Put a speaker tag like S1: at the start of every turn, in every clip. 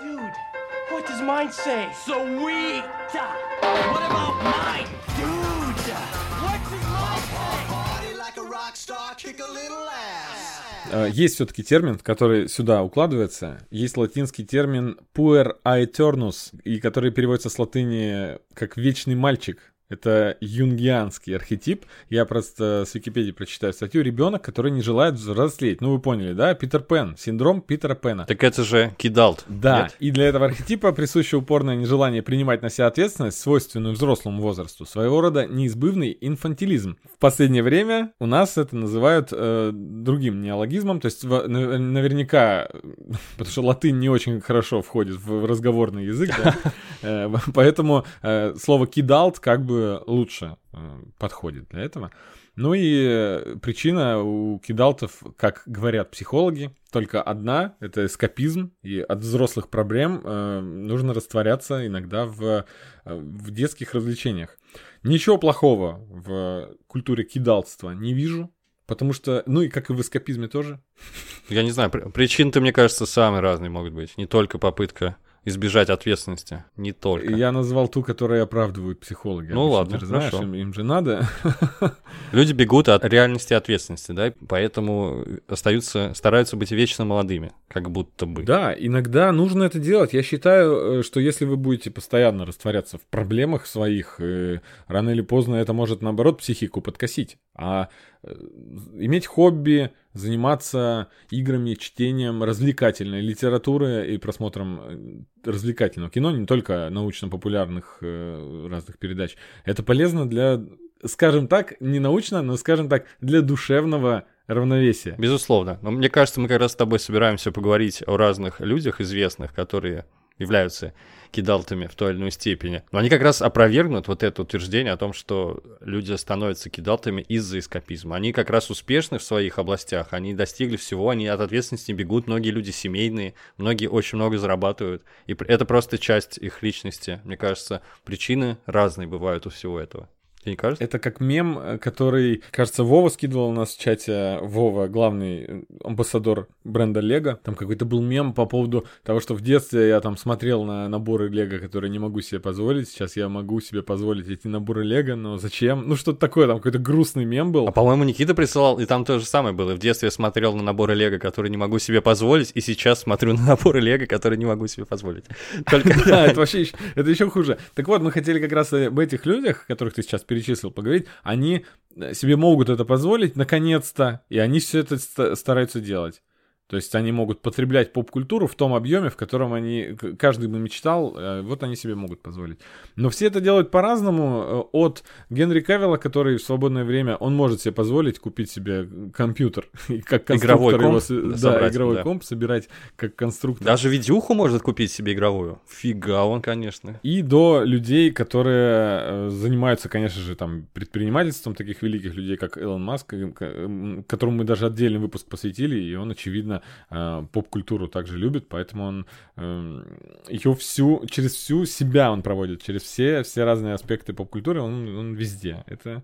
S1: Dude, what does mine say? Sweet! What about mine? Dude! What does mine say?
S2: Party like a rock star, kick a little ass.
S3: Э, Есть все-таки термин, который сюда укладывается. Есть латинский термин puer aeternus, и который переводится с латыни как «вечный мальчик». Это юнгианский архетип. Я просто с Википедии прочитаю статью. Ребенок, который не желает взрослеть. Ну, вы поняли, да? Питер Пен. Синдром Питера Пена.
S4: Так это же кидалт.
S3: Да,
S4: нет?
S3: и для этого архетипа присуще упорное нежелание принимать на себя ответственность, свойственную взрослому возрасту, своего рода неизбывный инфантилизм. В последнее время у нас это называют э, другим неологизмом, то есть в- на- наверняка, потому что латынь не очень хорошо входит в разговорный язык, да, э, поэтому э, слово «кидалт» как бы лучше э, подходит для этого. Ну и э, причина у кидалтов, как говорят психологи, только одна — это эскапизм, и от взрослых проблем э, нужно растворяться иногда в, в детских развлечениях. Ничего плохого в культуре кидалтства не вижу, потому что, ну и как и в эскапизме тоже.
S4: Я не знаю, при- причин-то, мне кажется, самые разные могут быть. Не только попытка избежать ответственности. Не только.
S3: Я назвал ту, которую оправдывают психологи.
S4: Ну ладно,
S3: же знаешь,
S4: хорошо.
S3: им, им же надо.
S4: Люди бегут от реальности ответственности, да, поэтому остаются, стараются быть вечно молодыми, как будто бы.
S3: Да, иногда нужно это делать. Я считаю, э, что если вы будете постоянно растворяться в проблемах своих, э, рано или поздно это может, наоборот, психику подкосить. А иметь хобби, заниматься играми, чтением развлекательной литературы и просмотром э, развлекательного кино, не только научно-популярных э, разных передач, это полезно для, скажем так, не научно, но, скажем так, для душевного равновесия.
S4: Безусловно. Но мне кажется, мы как раз с тобой собираемся поговорить о разных людях известных, которые являются кидалтами в той или иной степени. Но они как раз опровергнут вот это утверждение о том, что люди становятся кидалтами из-за эскапизма. Они как раз успешны в своих областях, они достигли всего, они от ответственности бегут, многие люди семейные, многие очень много зарабатывают. И это просто часть их личности. Мне кажется, причины разные бывают у всего этого. Тебе не кажется?
S3: Это как мем, э, который, кажется, Вова скидывал у нас в чате. Вова, главный э, амбассадор бренда Лего. Там какой-то был мем по поводу того, что в детстве я там смотрел на наборы Лего, которые не могу себе позволить. Сейчас я могу себе позволить эти наборы Лего, но зачем? Ну, что-то такое, там какой-то грустный мем был.
S4: А по-моему, Никита присылал, и там то же самое было. В детстве я смотрел на наборы Лего, которые не могу себе позволить, и сейчас смотрю на наборы Лего, которые не могу себе позволить. Только
S3: Да, это вообще это еще хуже. Так вот, мы хотели как раз об этих людях, которых ты сейчас перечислил, поговорить. Они э, себе могут это позволить, наконец-то, и они все это ста- стараются делать. То есть они могут потреблять поп-культуру в том объеме, в котором они, каждый бы мечтал, э, вот они себе могут позволить. Но все это делают по-разному. э, От Генри Кавилла, который в свободное время, он может себе позволить купить себе компьютер, и как
S4: Игровой
S3: его,
S4: комп
S3: да,
S4: собрать,
S3: игровой
S4: да.
S3: комп собирать как конструктор.
S4: даже видюху может купить себе игровую. Фига он, конечно.
S3: И до людей, которые э, занимаются, конечно же, там предпринимательством таких великих людей, как Илон Маск, э, которому мы даже отдельный выпуск посвятили, и он, очевидно, э, поп-культуру также любит, поэтому он ее всю, через всю себя он проводит, через все, все разные аспекты поп-культуры, он, он везде. Это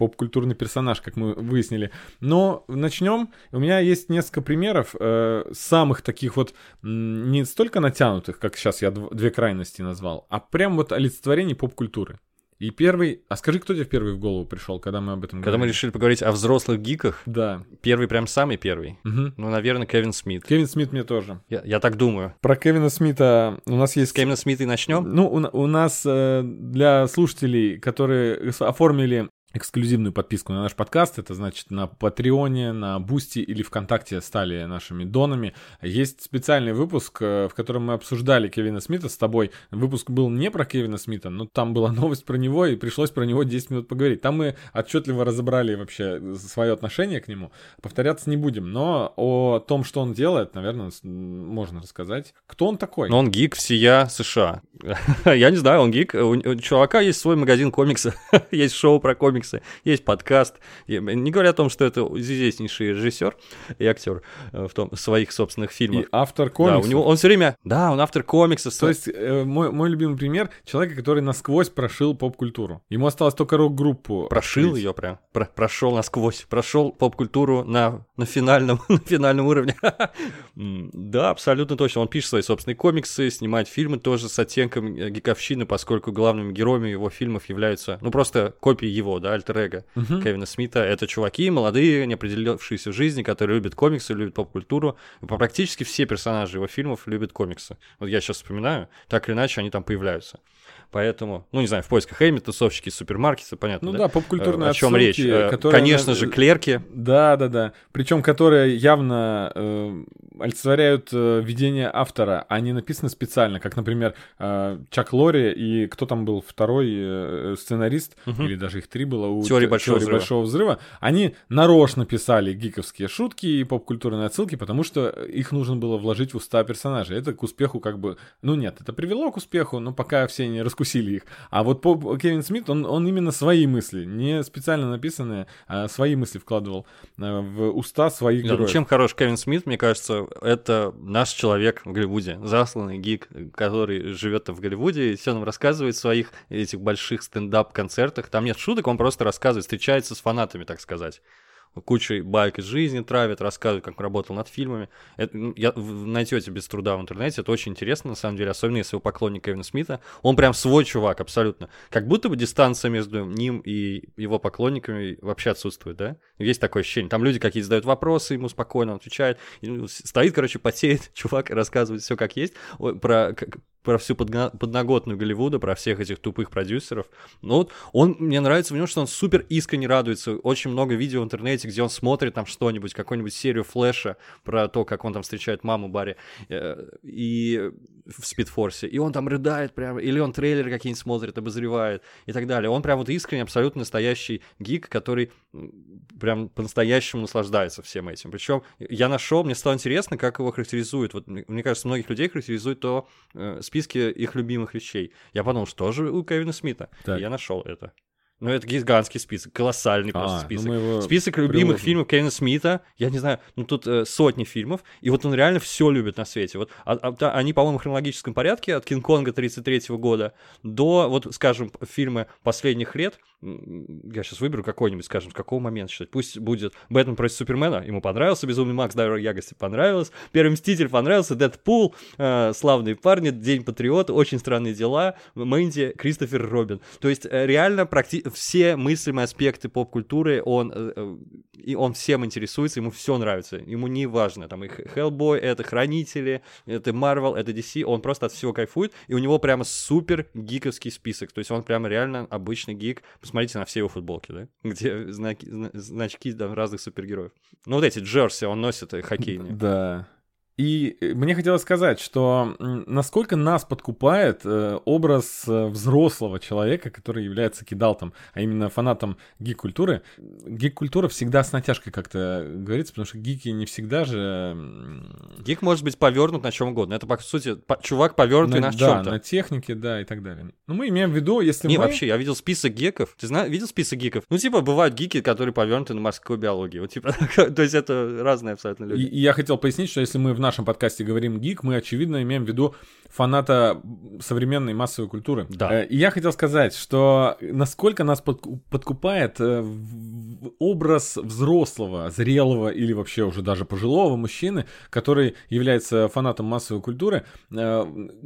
S3: поп-культурный персонаж, как мы выяснили. Но начнем. У меня есть несколько примеров э, самых таких вот не столько натянутых, как сейчас я дв- две крайности назвал, а прям вот олицетворений поп-культуры. И первый... А скажи, кто тебе в первый в голову пришел, когда мы об этом
S4: Когда мы
S3: говорили?
S4: решили поговорить о взрослых гиках,
S3: Да.
S4: первый прям самый первый.
S3: Мгм.
S4: Ну, наверное, Кевин Смит.
S3: Кевин Смит мне тоже.
S4: Я, я так думаю.
S3: Про Кевина Смита у нас есть...
S4: С Кевина Смита и начнем.
S3: Ну, у, у нас э, для слушателей, которые оформили эксклюзивную подписку на наш подкаст, это значит на Патреоне, на Бусти или ВКонтакте стали нашими донами. Есть специальный выпуск, э, в котором мы обсуждали Кевина Смита с тобой. Выпуск был не про Кевина Смита, но там была новость про него, и пришлось про него 10 минут поговорить. Там мы отчетливо разобрали вообще свое отношение к нему. Повторяться не будем, но о том, что он делает, наверное, можно рассказать. Кто он такой?
S4: Но он гик всея США. Я не знаю, он гик. У чувака есть свой магазин комикса, есть шоу про комиксы. Комиксы, есть подкаст. Не говоря о том, что это известнейший режиссер и актер э, в том, своих собственных фильмах.
S3: И автор
S4: Да,
S3: комиксов.
S4: у него, он все время, да, он автор комиксов.
S3: То есть э, мой, мой любимый пример человека, который насквозь прошил поп-культуру. Ему осталось только рок-группу.
S4: прошил ее прям, про- прошел насквозь, прошел поп-культуру на, на, финальном, на финальном уровне. Да, абсолютно точно. Он пишет свои собственные комиксы, снимает фильмы тоже с оттенком э, гиковщины, поскольку главными героями его фильмов являются, ну, просто копии его, да, альтер-эго Кевина Смита. Это чуваки молодые, не определившиеся в жизни, которые любят комиксы, любят поп-культуру. Практически все персонажи его фильмов любят комиксы. Вот я сейчас вспоминаю, так или иначе они там появляются. Поэтому, ну, не знаю, в поисках Эми, тусовщики, супермаркеты, понятно,
S3: Ну да, поп-культурные
S4: Э, О чем речь?
S3: отсылки,
S4: Э,
S3: которые
S4: Конечно же, клерки.
S3: Да, да, да. Причем, которые явно э, олицетворяют э, видение автора, они написаны специально, как, например, э, Чак Лори и кто там был второй э, сценарист, или даже их три было у
S4: Теории Большого
S3: «Теории
S4: взрыва».
S3: большого взрыва. Они нарочно писали гиковские шутки и поп-культурные отсылки, потому что их нужно было вложить в уста персонажей. Это к успеху как бы... Ну нет, это привело к успеху, но пока все не раскусили их. А вот поп- Кевин Смит, он, он именно свои мысли, не специально написанные, а свои мысли вкладывал э, в уста своих
S4: Да, ну,
S3: героев.
S4: чем хорош Кевин Смит, мне кажется, это наш человек в Голливуде, засланный гик, который живет в Голливуде и все нам рассказывает в своих этих больших стендап-концертах. Там нет шуток, он просто рассказывает, встречается с фанатами, так сказать. Кучей байк из жизни травит, рассказывает, как работал над фильмами. Это, я, в- найдете без труда в интернете, это очень интересно, на самом деле, особенно если вы поклонник Кевина Смита. Он прям свой чувак, абсолютно. Как будто бы дистанция между ним и его поклонниками вообще отсутствует, да? Есть такое ощущение. Там люди какие-то задают вопросы, ему спокойно он отвечает. Ну, стоит, короче, потеет чувак и рассказывает все как есть. Про, про всю подга- подноготную Голливуда, про всех этих тупых продюсеров. Ну вот, он, мне нравится в нем, что он супер искренне радуется. Очень много видео в интернете, где он смотрит там что-нибудь, какую-нибудь серию флэша про то, как он там встречает маму Барри э, и в Спидфорсе. И он там рыдает прямо, или он трейлеры какие-нибудь смотрит, обозревает и так далее. Он прям вот искренне, абсолютно настоящий гик, который прям по-настоящему наслаждается всем этим. Причем я нашел, мне стало интересно, как его характеризуют. Вот мне кажется, многих людей характеризует то э, списке их любимых вещей. Я подумал, что же у Кевина Смита?
S3: Так.
S4: И я нашел это. Ну, это гигантский список, колоссальный просто
S3: А, ну
S4: список.
S3: его
S4: Список любимых
S3: приложим.
S4: фильмов Кевина Смита, я не знаю, ну тут э, сотни фильмов, и вот он реально все любит на свете. Вот а- а- та- они, по-моему, в хронологическом порядке от Кинг-Конга 33 года до, вот, скажем, фильмы последних лет. Я сейчас выберу какой-нибудь, скажем, с какого момента считать. Пусть будет Бэтмен против Супермена, ему понравился, Безумный Макс, Дайвер Ягоси понравилось, Первый Мститель понравился, Дэдпул, э, Славные парни, День Патриота, Очень странные дела, Мэнди, Кристофер Робин. То есть э, реально практи- все мыслимые аспекты поп-культуры, он, э, э, и он всем интересуется, ему все нравится, ему не важно, там и Хеллбой, это Хранители, это Марвел, это DC, он просто от всего кайфует, и у него прямо супер гиковский список, то есть он прямо реально обычный гик. Посмотрите на все его футболки, да, где знаки, зна- значки там, разных супергероев. Ну вот эти джерси он носит э, хоккейные.
S3: Да. И э, мне хотелось сказать, что насколько нас подкупает э, образ э, взрослого человека, который является кидалтом, а именно фанатом гик-культуры. Гик-культура всегда с натяжкой как-то говорится, потому что гики не всегда же...
S4: Гик может быть повернут на чем угодно. Это, по сути, чувак повернутый на,
S3: да,
S4: чем-то.
S3: на технике, да, и так далее. Ну, мы имеем в виду, если
S4: Не,
S3: мы...
S4: вообще, я видел список гиков. Ты знаешь, видел список гиков? Ну, типа, бывают гики, которые повернуты на морскую биологию. Вот, типа, то есть это разные абсолютно
S3: И,
S4: люди.
S3: и я хотел пояснить, что если мы в нашем подкасте говорим гик, мы, очевидно, имеем в виду фаната современной массовой культуры.
S4: Да.
S3: Э, И я хотел сказать, что насколько нас подку- подкупает э, образ взрослого, зрелого или вообще уже даже пожилого мужчины, который является фанатом массовой культуры. Э,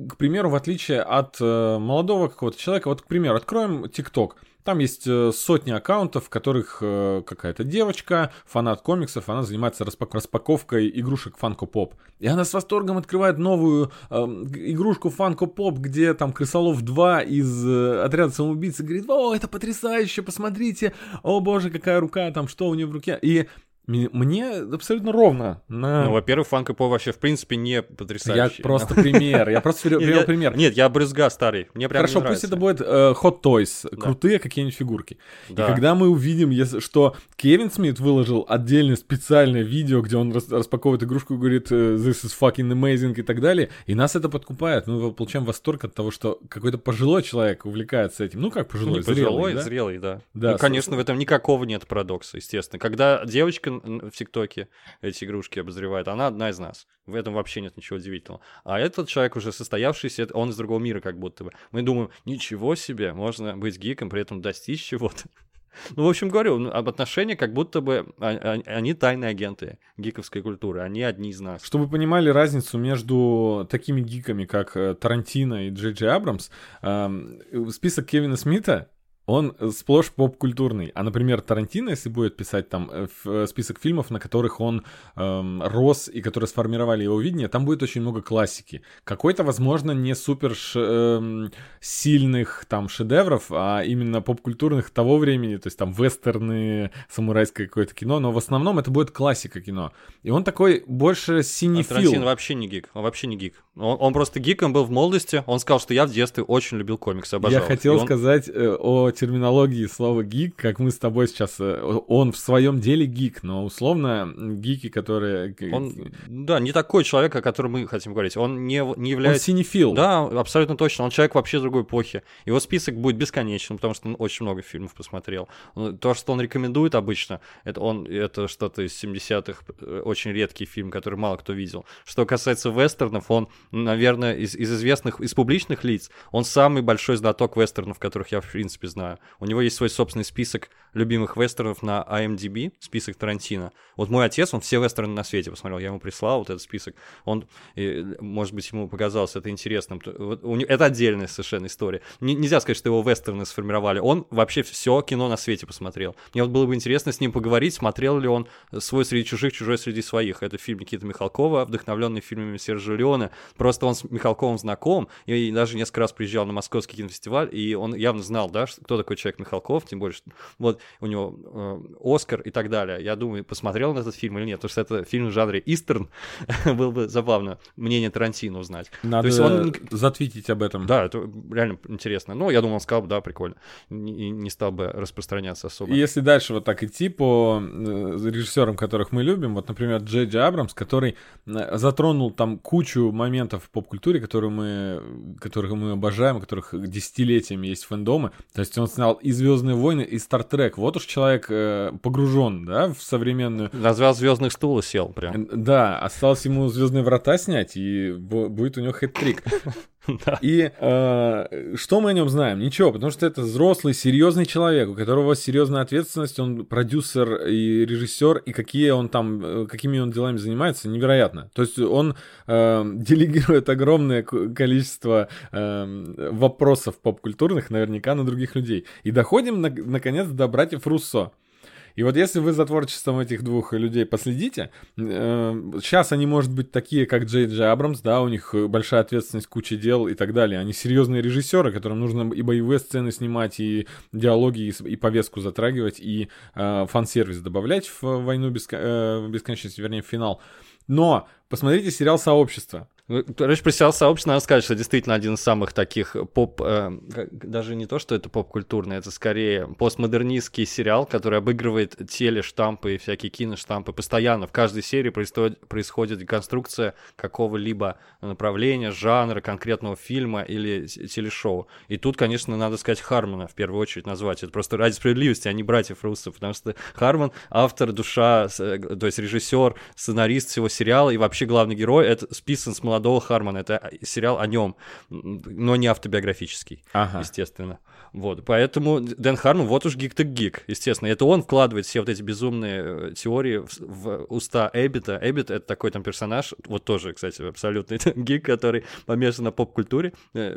S3: К примеру, в отличие от молодого какого-то человека, вот, к примеру, откроем ТикТок. Там есть э, сотни аккаунтов, в которых э, какая-то девочка, фанат комиксов, она занимается распак- распаковкой игрушек Funko Pop. И она с восторгом открывает новую э, игрушку Funko Pop, где там Крысолов 2 из э, отряда самоубийц и говорит, о, это потрясающе, посмотрите, о боже, какая рука, там что у нее в руке. И Мне, абсолютно ровно. На...
S4: Ну, во-первых, фанк и по вообще, в принципе, не
S3: я
S4: потрясающий.
S3: просто пример. Я просто привел
S4: я-
S3: пример.
S4: Нет, я брызга старый. Мне прям
S3: Хорошо, пусть это будет э, Hot Toys, крутые какие-нибудь фигурки. И когда мы увидим, что Кевин Смит выложил отдельное специальное видео, где он рас- распаковывает игрушку и говорит э, «This is fucking amazing» и так далее, и нас это подкупает. Мы получаем восторг от того, что какой-то пожилой человек увлекается этим. Ну, как
S4: Ну,
S3: пожилой,
S4: не пожилой,
S3: зрелый, да?
S4: зрелый, да. Ну, конечно, в этом никакого нет парадокса, естественно. Когда девочка в ТикТоке эти игрушки обозревает, она одна из нас. В этом вообще нет ничего удивительного. А этот человек уже состоявшийся, он из другого мира как будто бы. Мы думаем, ничего себе, можно быть гиком, при этом достичь чего-то. Ну, в общем, говорю, ну, об отношениях как будто бы а- а- они тайные агенты гиковской культуры, они одни из нас.
S3: Чтобы вы понимали разницу между такими гиками, как э, Тарантино и Джей Джей Абрамс, эм, список Кевина Смита он сплошь поп-культурный. А, например, Тарантино, если будет писать там э, э, список фильмов, на которых он эм, рос и которые сформировали его видение, там будет очень много классики. Какой-то, возможно, не супер ш- эм, сильных там шедевров, а именно поп-культурных того времени, то есть там вестерны, самурайское какое-то кино, но в основном это будет классика кино. И он такой больше
S4: А
S3: синефил.
S4: Тарантино вообще не гик, он вообще не гик. Он, он просто гиком был в молодости, он сказал, что я в детстве очень любил комиксы, обожал.
S3: Я хотел
S4: И он-
S3: сказать э, о терминологии слова гик, как мы с тобой сейчас. э, он в своем деле гик, но условно гики, которые. к-
S4: Он, да, не такой человек, о котором мы хотим говорить. Он не, не
S3: он
S4: является...
S3: синефил.
S4: Да, абсолютно точно. Он человек вообще другой эпохи. Его список будет бесконечным, потому что он очень много фильмов посмотрел. Ну, То, что он рекомендует обычно, это, он, это что-то из 70-х, э, очень редкий фильм, который мало кто видел. Что касается вестернов, он, наверное, из, из известных, из публичных лиц, он самый большой знаток вестернов, которых я, в принципе, знаю. У него есть свой собственный список любимых вестернов на IMDb, список Тарантино. Вот мой отец, он все вестерны на свете посмотрел, я ему прислал вот этот список. Он, может быть, ему показалось это интересным. Это отдельная совершенно история. Не- нельзя сказать, что его вестерны сформировали. Он вообще все кино на свете посмотрел. Мне вот было бы интересно с ним поговорить, смотрел ли он «Свой среди чужих, чужой среди своих». Это фильм Никиты Михалкова, вдохновленный фильмами Сержа Леона. Просто он с Михалковым знаком, и даже несколько раз приезжал на Московский кинофестиваль, и он явно знал, да, что- кто такой человек Михалков, тем более, что вот у него э, Оскар и так далее. Я думаю, посмотрел он этот фильм или нет, потому что это фильм в жанре истерн, было бы забавно мнение Тарантино узнать.
S3: Надо
S4: То есть он
S3: затвитить об этом.
S4: да, это реально интересно. Ну, я думал, он сказал бы, да, прикольно. И не стал бы распространяться особо.
S3: Если дальше вот так идти по э, режиссерам, которых мы любим, вот, например, Джей Джей Абрамс, который э, затронул там кучу моментов в поп-культуре, которые мы, которых мы обожаем, которых десятилетиями есть фэндомы. То есть он снял и Звездные войны, и Стартрек. Вот уж человек э, погружен, да, в современную.
S4: Назвал звездных стула сел прям.
S3: Да, осталось ему Звездные врата снять, и бу- будет у него хэт-трик. И э, что мы о нем знаем? Ничего, потому что это взрослый, серьезный человек, у которого серьезная ответственность, он продюсер и режиссер, и какие он там, э, какими он делами занимается, невероятно. То есть он э, делегирует огромное ко- количество вопросов поп-культурных наверняка на других людей. И доходим, на- наконец, до братьев Руссо. И вот если вы за творчеством этих двух людей последите, сейчас они, может быть, такие, как Джей Джей Абрамс, да, у них э, большая ответственность, куча дел и так далее. Они серьезные режиссеры, которым нужно и боевые сцены снимать, и диалоги, и, и повестку затрагивать, и э, фан-сервис добавлять в «Войну беско- э, бесконечности», вернее, в финал. Но посмотрите сериал «Сообщество».
S4: Ну, Короче, про сериал сообщество надо сказать, что действительно один из самых таких поп... э, даже не то, что это поп-культурный, это скорее постмодернистский сериал, который обыгрывает телештампы и всякие киноштампы. Постоянно в каждой серии происходит, происходит деконструкция какого-либо направления, жанра, конкретного фильма или телешоу. И тут, конечно, надо сказать Хармона в первую очередь назвать. Это просто ради справедливости, а не братьев Руссо, потому что Хармон — автор, душа, э, то есть режиссер, сценарист всего сериала и вообще главный герой. Это списан с молодого Хармона. Это сериал о нем, но не автобиографический,
S3: Ага.
S4: естественно. Вот, поэтому Дэн Хармон, вот уж гик так гик, естественно. Это он вкладывает все вот эти безумные э, теории в, в уста Эббита. Эббит — это такой там персонаж, вот тоже, кстати, абсолютный гик, который помешан на поп-культуре. Э,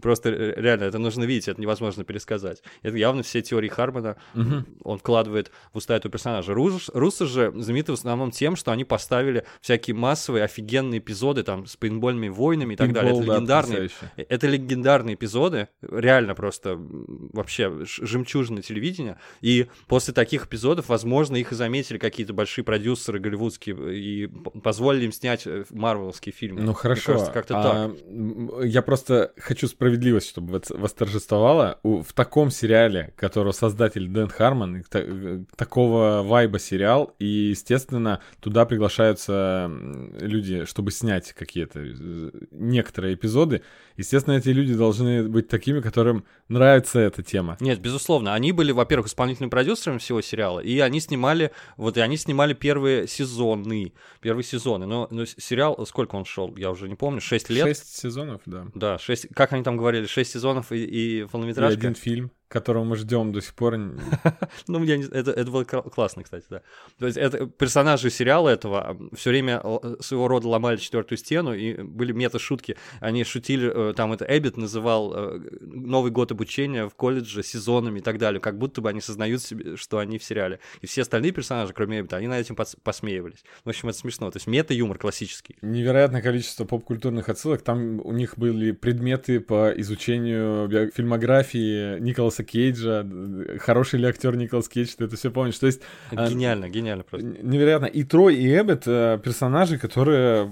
S4: Просто реально это нужно видеть, это невозможно пересказать. Это явно все теории Хармона он вкладывает в уста этого персонажа. Рус, Русы же знамениты в основном тем, что они поставили всякие массовые офигенные эпизоды, там, с пейнтбольными войнами и так далее.
S3: Пинбол,
S4: Это
S3: да,
S4: легендарные,
S3: потрясающе.
S4: это легендарные эпизоды, реально просто вообще жемчужины телевидения. И после таких эпизодов, возможно, их и заметили какие-то большие продюсеры голливудские и п- позволили им снять э, марвеловские фильмы.
S3: Ну
S4: Мне
S3: хорошо.
S4: кажется, как-то
S3: а,
S4: так.
S3: Я просто хочу справедливость, чтобы вос- восторжествовала. В таком сериале, которого создатель Дэн Хармон, и та- э, такого вайба сериал, и, естественно, туда приглашаются люди, чтобы снять какие-то э, некоторые эпизоды. Естественно, эти люди должны быть такими, которым нравится эта тема.
S4: Нет, безусловно. Они были, во-первых, исполнительными продюсерами всего сериала, и они снимали, вот и они снимали первые сезоны, первые сезоны. Но, но сериал, сколько он шел, я уже не помню, 6 лет.
S3: Шесть сезонов, да.
S4: Да, 6, как они там говорили, 6 сезонов и, и
S3: И
S4: полнометражка.
S3: один фильм, которого мы ждем до сих пор.
S4: Ну, я не- это, это было классно, кстати, да. То есть это персонажи сериала этого все время л- своего рода ломали четвертую стену, и были мета-шутки. Они шутили, э, там это Эббит называл э, Новый год обучения в колледже сезонами и так далее, как будто бы они сознают себе, что они в сериале. И все остальные персонажи, кроме Эббита, они над этим пос- посмеивались. В общем, это смешно. То есть мета-юмор классический.
S3: Невероятное количество поп-культурных отсылок. Там у них были предметы по изучению био- фильмографии Николаса Кейджа. д- Хороший ли актер Николас Кейдж, ты это все помнишь. То есть а,
S4: гениально, гениально просто.
S3: невероятно. И Трой, и Эббет э, персонажи, которые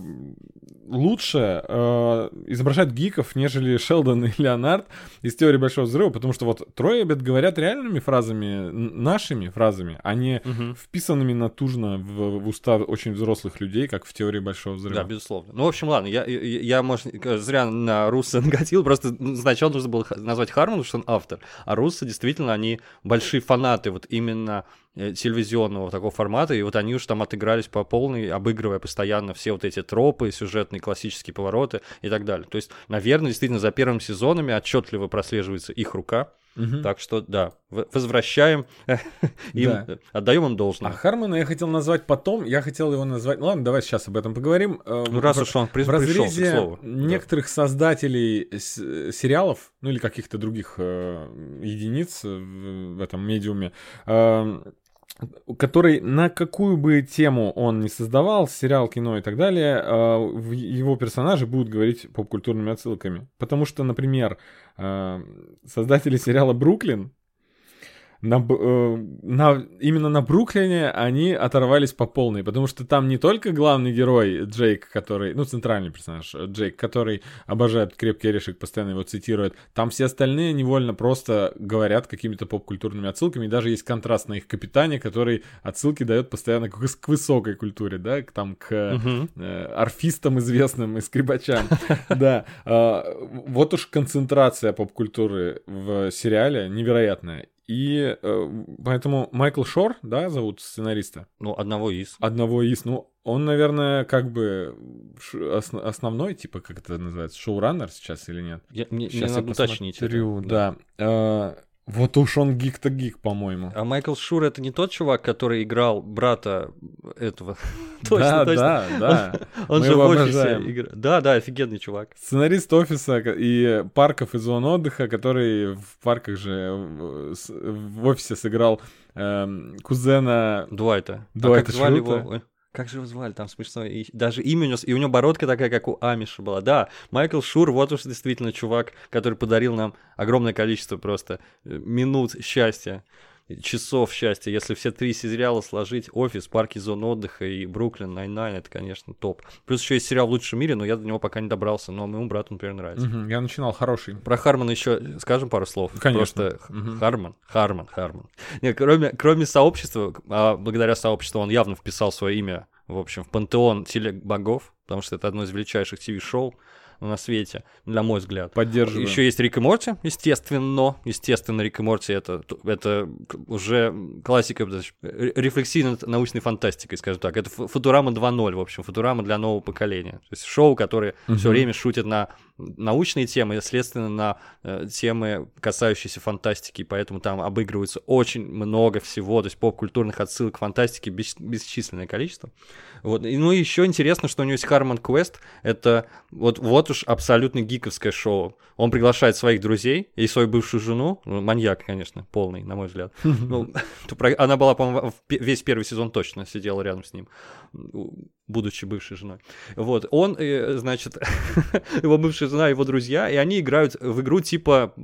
S3: лучше э, изображают гиков, нежели Шелдон и Леонард из теории Большого Взрыва, потому что вот Трой и Эббет говорят реальными фразами, нашими фразами, а не
S4: Мгм.
S3: вписанными натужно в, в уста очень взрослых людей, как в теории Большого Взрыва.
S4: Да, безусловно. Ну, в общем, ладно, я, я, я, может, зря на Руссо нагатил, просто сначала нужно было назвать Хармона, что он автор, а Руссо действительно, они большие фанаты вот именно телевизионного такого формата, и вот они уж там отыгрались по полной, обыгрывая постоянно все вот эти тропы, сюжетные классические повороты и так далее. То есть, наверное, действительно, за первыми сезонами отчетливо прослеживается их рука,
S3: Мгм.
S4: так что, да, возвращаем им,
S3: Да.
S4: отдаем им
S3: А
S4: должное.
S3: Хармона я хотел назвать потом, я хотел его назвать... Ну ладно, давай сейчас об этом поговорим. Э,
S4: Ну, раз уж он при-
S3: в
S4: пришел, к
S3: разрезе
S4: слову. Да.
S3: некоторых создателей с- сериалов, ну или каких-то других э, единиц в, в этом медиуме, э, который на какую бы тему он ни создавал, сериал, кино и так далее, в его персонажи будут говорить поп-культурными отсылками. Потому что, например, э, создатели сериала «Бруклин» на, э, на- именно на Бруклине они оторвались по полной, потому что там не только главный герой Джейк, который, ну, центральный персонаж э, Джейк, который обожает крепкий орешек, постоянно его цитирует, там все остальные невольно просто говорят какими-то поп-культурными отсылками, и даже есть контраст на их капитане, который отсылки дает постоянно к, к высокой культуре, да, к, там, к
S4: Мгм.
S3: э, орфистам известным и скрипачам. Да. А, Вот уж концентрация поп-культуры в сериале невероятная. И э, поэтому Майкл Шор, да, зовут сценариста,
S4: Ну, одного из.
S3: одного из, ну, он, наверное, как бы осно- основной, типа, как это называется, шоураннер сейчас или нет?
S4: Я, мне, мне
S3: Сейчас я
S4: надо уточнить это.
S3: посмотрю, да. Э, Вот уж он гик-то гик, по-моему.
S4: А Майкл Шур это не тот чувак, который играл брата этого. точно,
S3: Да,
S4: точно.
S3: да, да.
S4: Он
S3: Мы
S4: же в офисе
S3: обожаем.
S4: играет. Да, да, офигенный чувак.
S3: Сценарист офиса и парков и зон отдыха, который в парках же э, в офисе сыграл эм, кузена
S4: Дуайта.
S3: Дуайта
S4: а как звали
S3: Шрута.
S4: его? Как же его звали? Там смешно. И даже имя у него, и у него бородка такая, как у Амиша была. Да, Майкл Шур, вот уж действительно чувак, который подарил нам огромное количество просто э, минут счастья, часов счастья. Если все три сериала сложить, офис, парки и зоны отдыха и Бруклин Nine-Nine, это, конечно, топ. Плюс еще есть сериал в лучшем мире, но я до него пока не добрался, но моему брату, например, нравится.
S3: Мгм, Я начинал хороший.
S4: Про Хармона еще скажем пару слов.
S3: Конечно.
S4: Просто
S3: Мгм.
S4: Хармон, Хармон, Хармон. Нет, кроме, кроме сообщества, а благодаря сообществу он явно вписал свое имя, в общем, в пантеон телебогов, потому что это одно из величайших ТВ-шоу на свете, на мой взгляд.
S3: Поддерживаю.
S4: Еще есть Рик и Морти, естественно. Естественно, Рик и Морти это, это уже классика даже, ре- рефлексии над научной фантастикой, скажем так. Это Фу- Футурама 2.0, в общем, Футурама для нового поколения. То есть шоу, которое все время шутит на научные темы, и, следственно, на э, темы, касающиеся фантастики, поэтому там обыгрывается очень много всего, то есть поп-культурных отсылок к фантастике бес- бесчисленное количество. Вот. И, ну и еще интересно, что у него есть Харман Квест, это вот, вот уж абсолютно гиковское шоу. Он приглашает своих друзей и свою бывшую жену, ну, маньяк, конечно, полный, на мой взгляд. Ну, она была, по-моему, весь первый сезон точно сидела рядом с ним, будучи бывшей женой. Вот, он, э, значит, его бывшая жена, его друзья, и они играют в игру типа,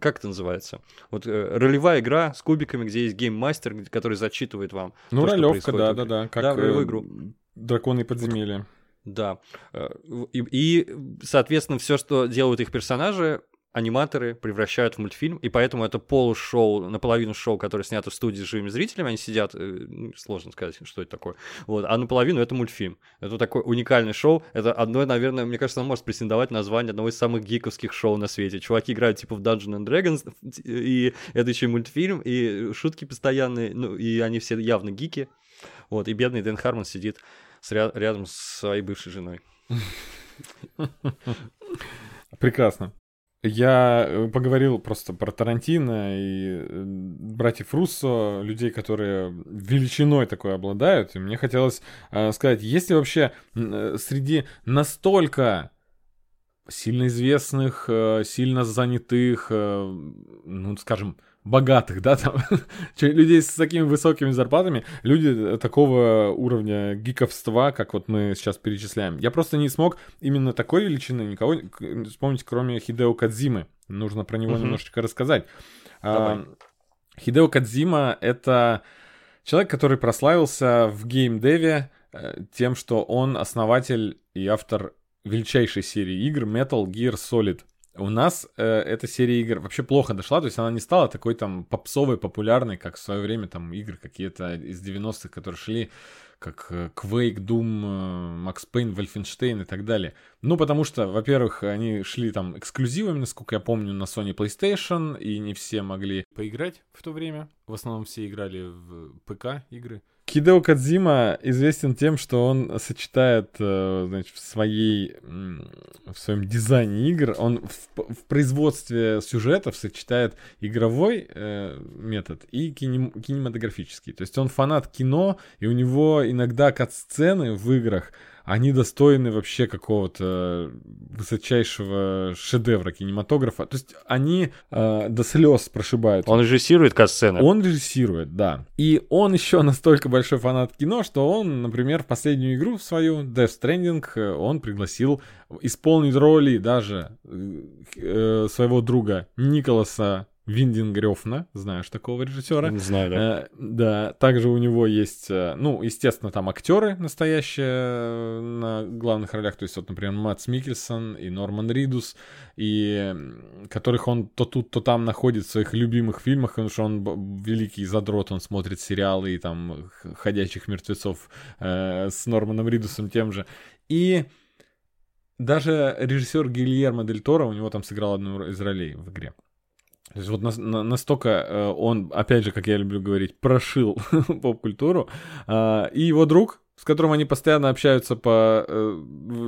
S4: как это называется? Вот э, ролевая игра с кубиками, где есть гейммастер, который зачитывает вам.
S3: Ну, ролевка, да-да-да, как
S4: да, в игру.
S3: Драконы подземелья.
S4: Да. Э, и, и, соответственно, все, что делают их персонажи, аниматоры превращают в мультфильм, и поэтому это полушоу, наполовину шоу, которое снято в студии с живыми зрителями, они сидят, э, ну, сложно сказать, что это такое, вот, а наполовину это мультфильм. Это такое уникальное шоу, это одно, наверное, мне кажется, оно может претендовать на название одного из самых гиковских шоу на свете. Чуваки играют типа в Dungeons and Dragons, и это еще и мультфильм, и шутки постоянные, ну, и они все явно гики, вот, и бедный Дэн Хармон сидит с ря- рядом с своей бывшей женой.
S3: Прекрасно. Я э, поговорил просто про Тарантино и э, братьев Руссо, людей, которые величиной такой обладают. И мне хотелось э, сказать, есть ли вообще э, среди настолько сильно известных, э, сильно занятых, э, ну, скажем, богатых, да, там, людей с такими высокими зарплатами, люди такого уровня гиковства, как вот мы сейчас перечисляем. Я просто не смог именно такой величины никого вспомнить, кроме Хидео Кадзимы. Нужно про него немножечко рассказать. А, Хидео Кадзима — это человек, который прославился в геймдеве э, тем, что он основатель и автор величайшей серии игр Metal Gear Solid. У нас э, эта серия игр вообще плохо дошла, то есть она не стала такой там попсовой, популярной, как в свое время там игры какие-то из 90-х, которые шли, как э, Quake, Doom, э, Max Payne, Wolfenstein и так далее. Ну, потому что, во-первых, они шли там эксклюзивами, насколько я помню, на Sony PlayStation, и не все могли поиграть в то время. В основном все играли в ПК игры. Хидео Кадзима известен тем, что он сочетает, э, значит, в своей, в своем дизайне игр, он в, в производстве сюжетов сочетает игровой э, метод и кинем, кинематографический. То есть он фанат кино, и у него иногда кат-сцены в играх они достойны вообще какого-то высочайшего шедевра кинематографа. То есть они э, до слез прошибают.
S4: Он режиссирует касцены.
S3: Он режиссирует, да. И он еще настолько большой фанат кино, что он, например, в последнюю игру свою, Death Stranding, э, он пригласил исполнить роли даже э, своего друга Николаса Виндингрёфна, знаешь такого режиссера?
S4: Знаю, да.
S3: Э, да, также у него есть, э, ну, естественно, там актеры настоящие э, на главных ролях, то есть вот, например, Матс Микельсон и Норман Ридус, и которых он то тут, то там находит в своих любимых фильмах, потому что он великий задрот, он смотрит сериалы и там «Ходячих мертвецов» э, с Норманом Ридусом тем же. И даже режиссер Гильермо Дель Торо, у него там сыграл одну из ролей в игре. То есть вот на, на, настолько э, он, опять же, как я люблю говорить, прошил поп-культуру. Э, и его друг, с которым они постоянно общаются по э,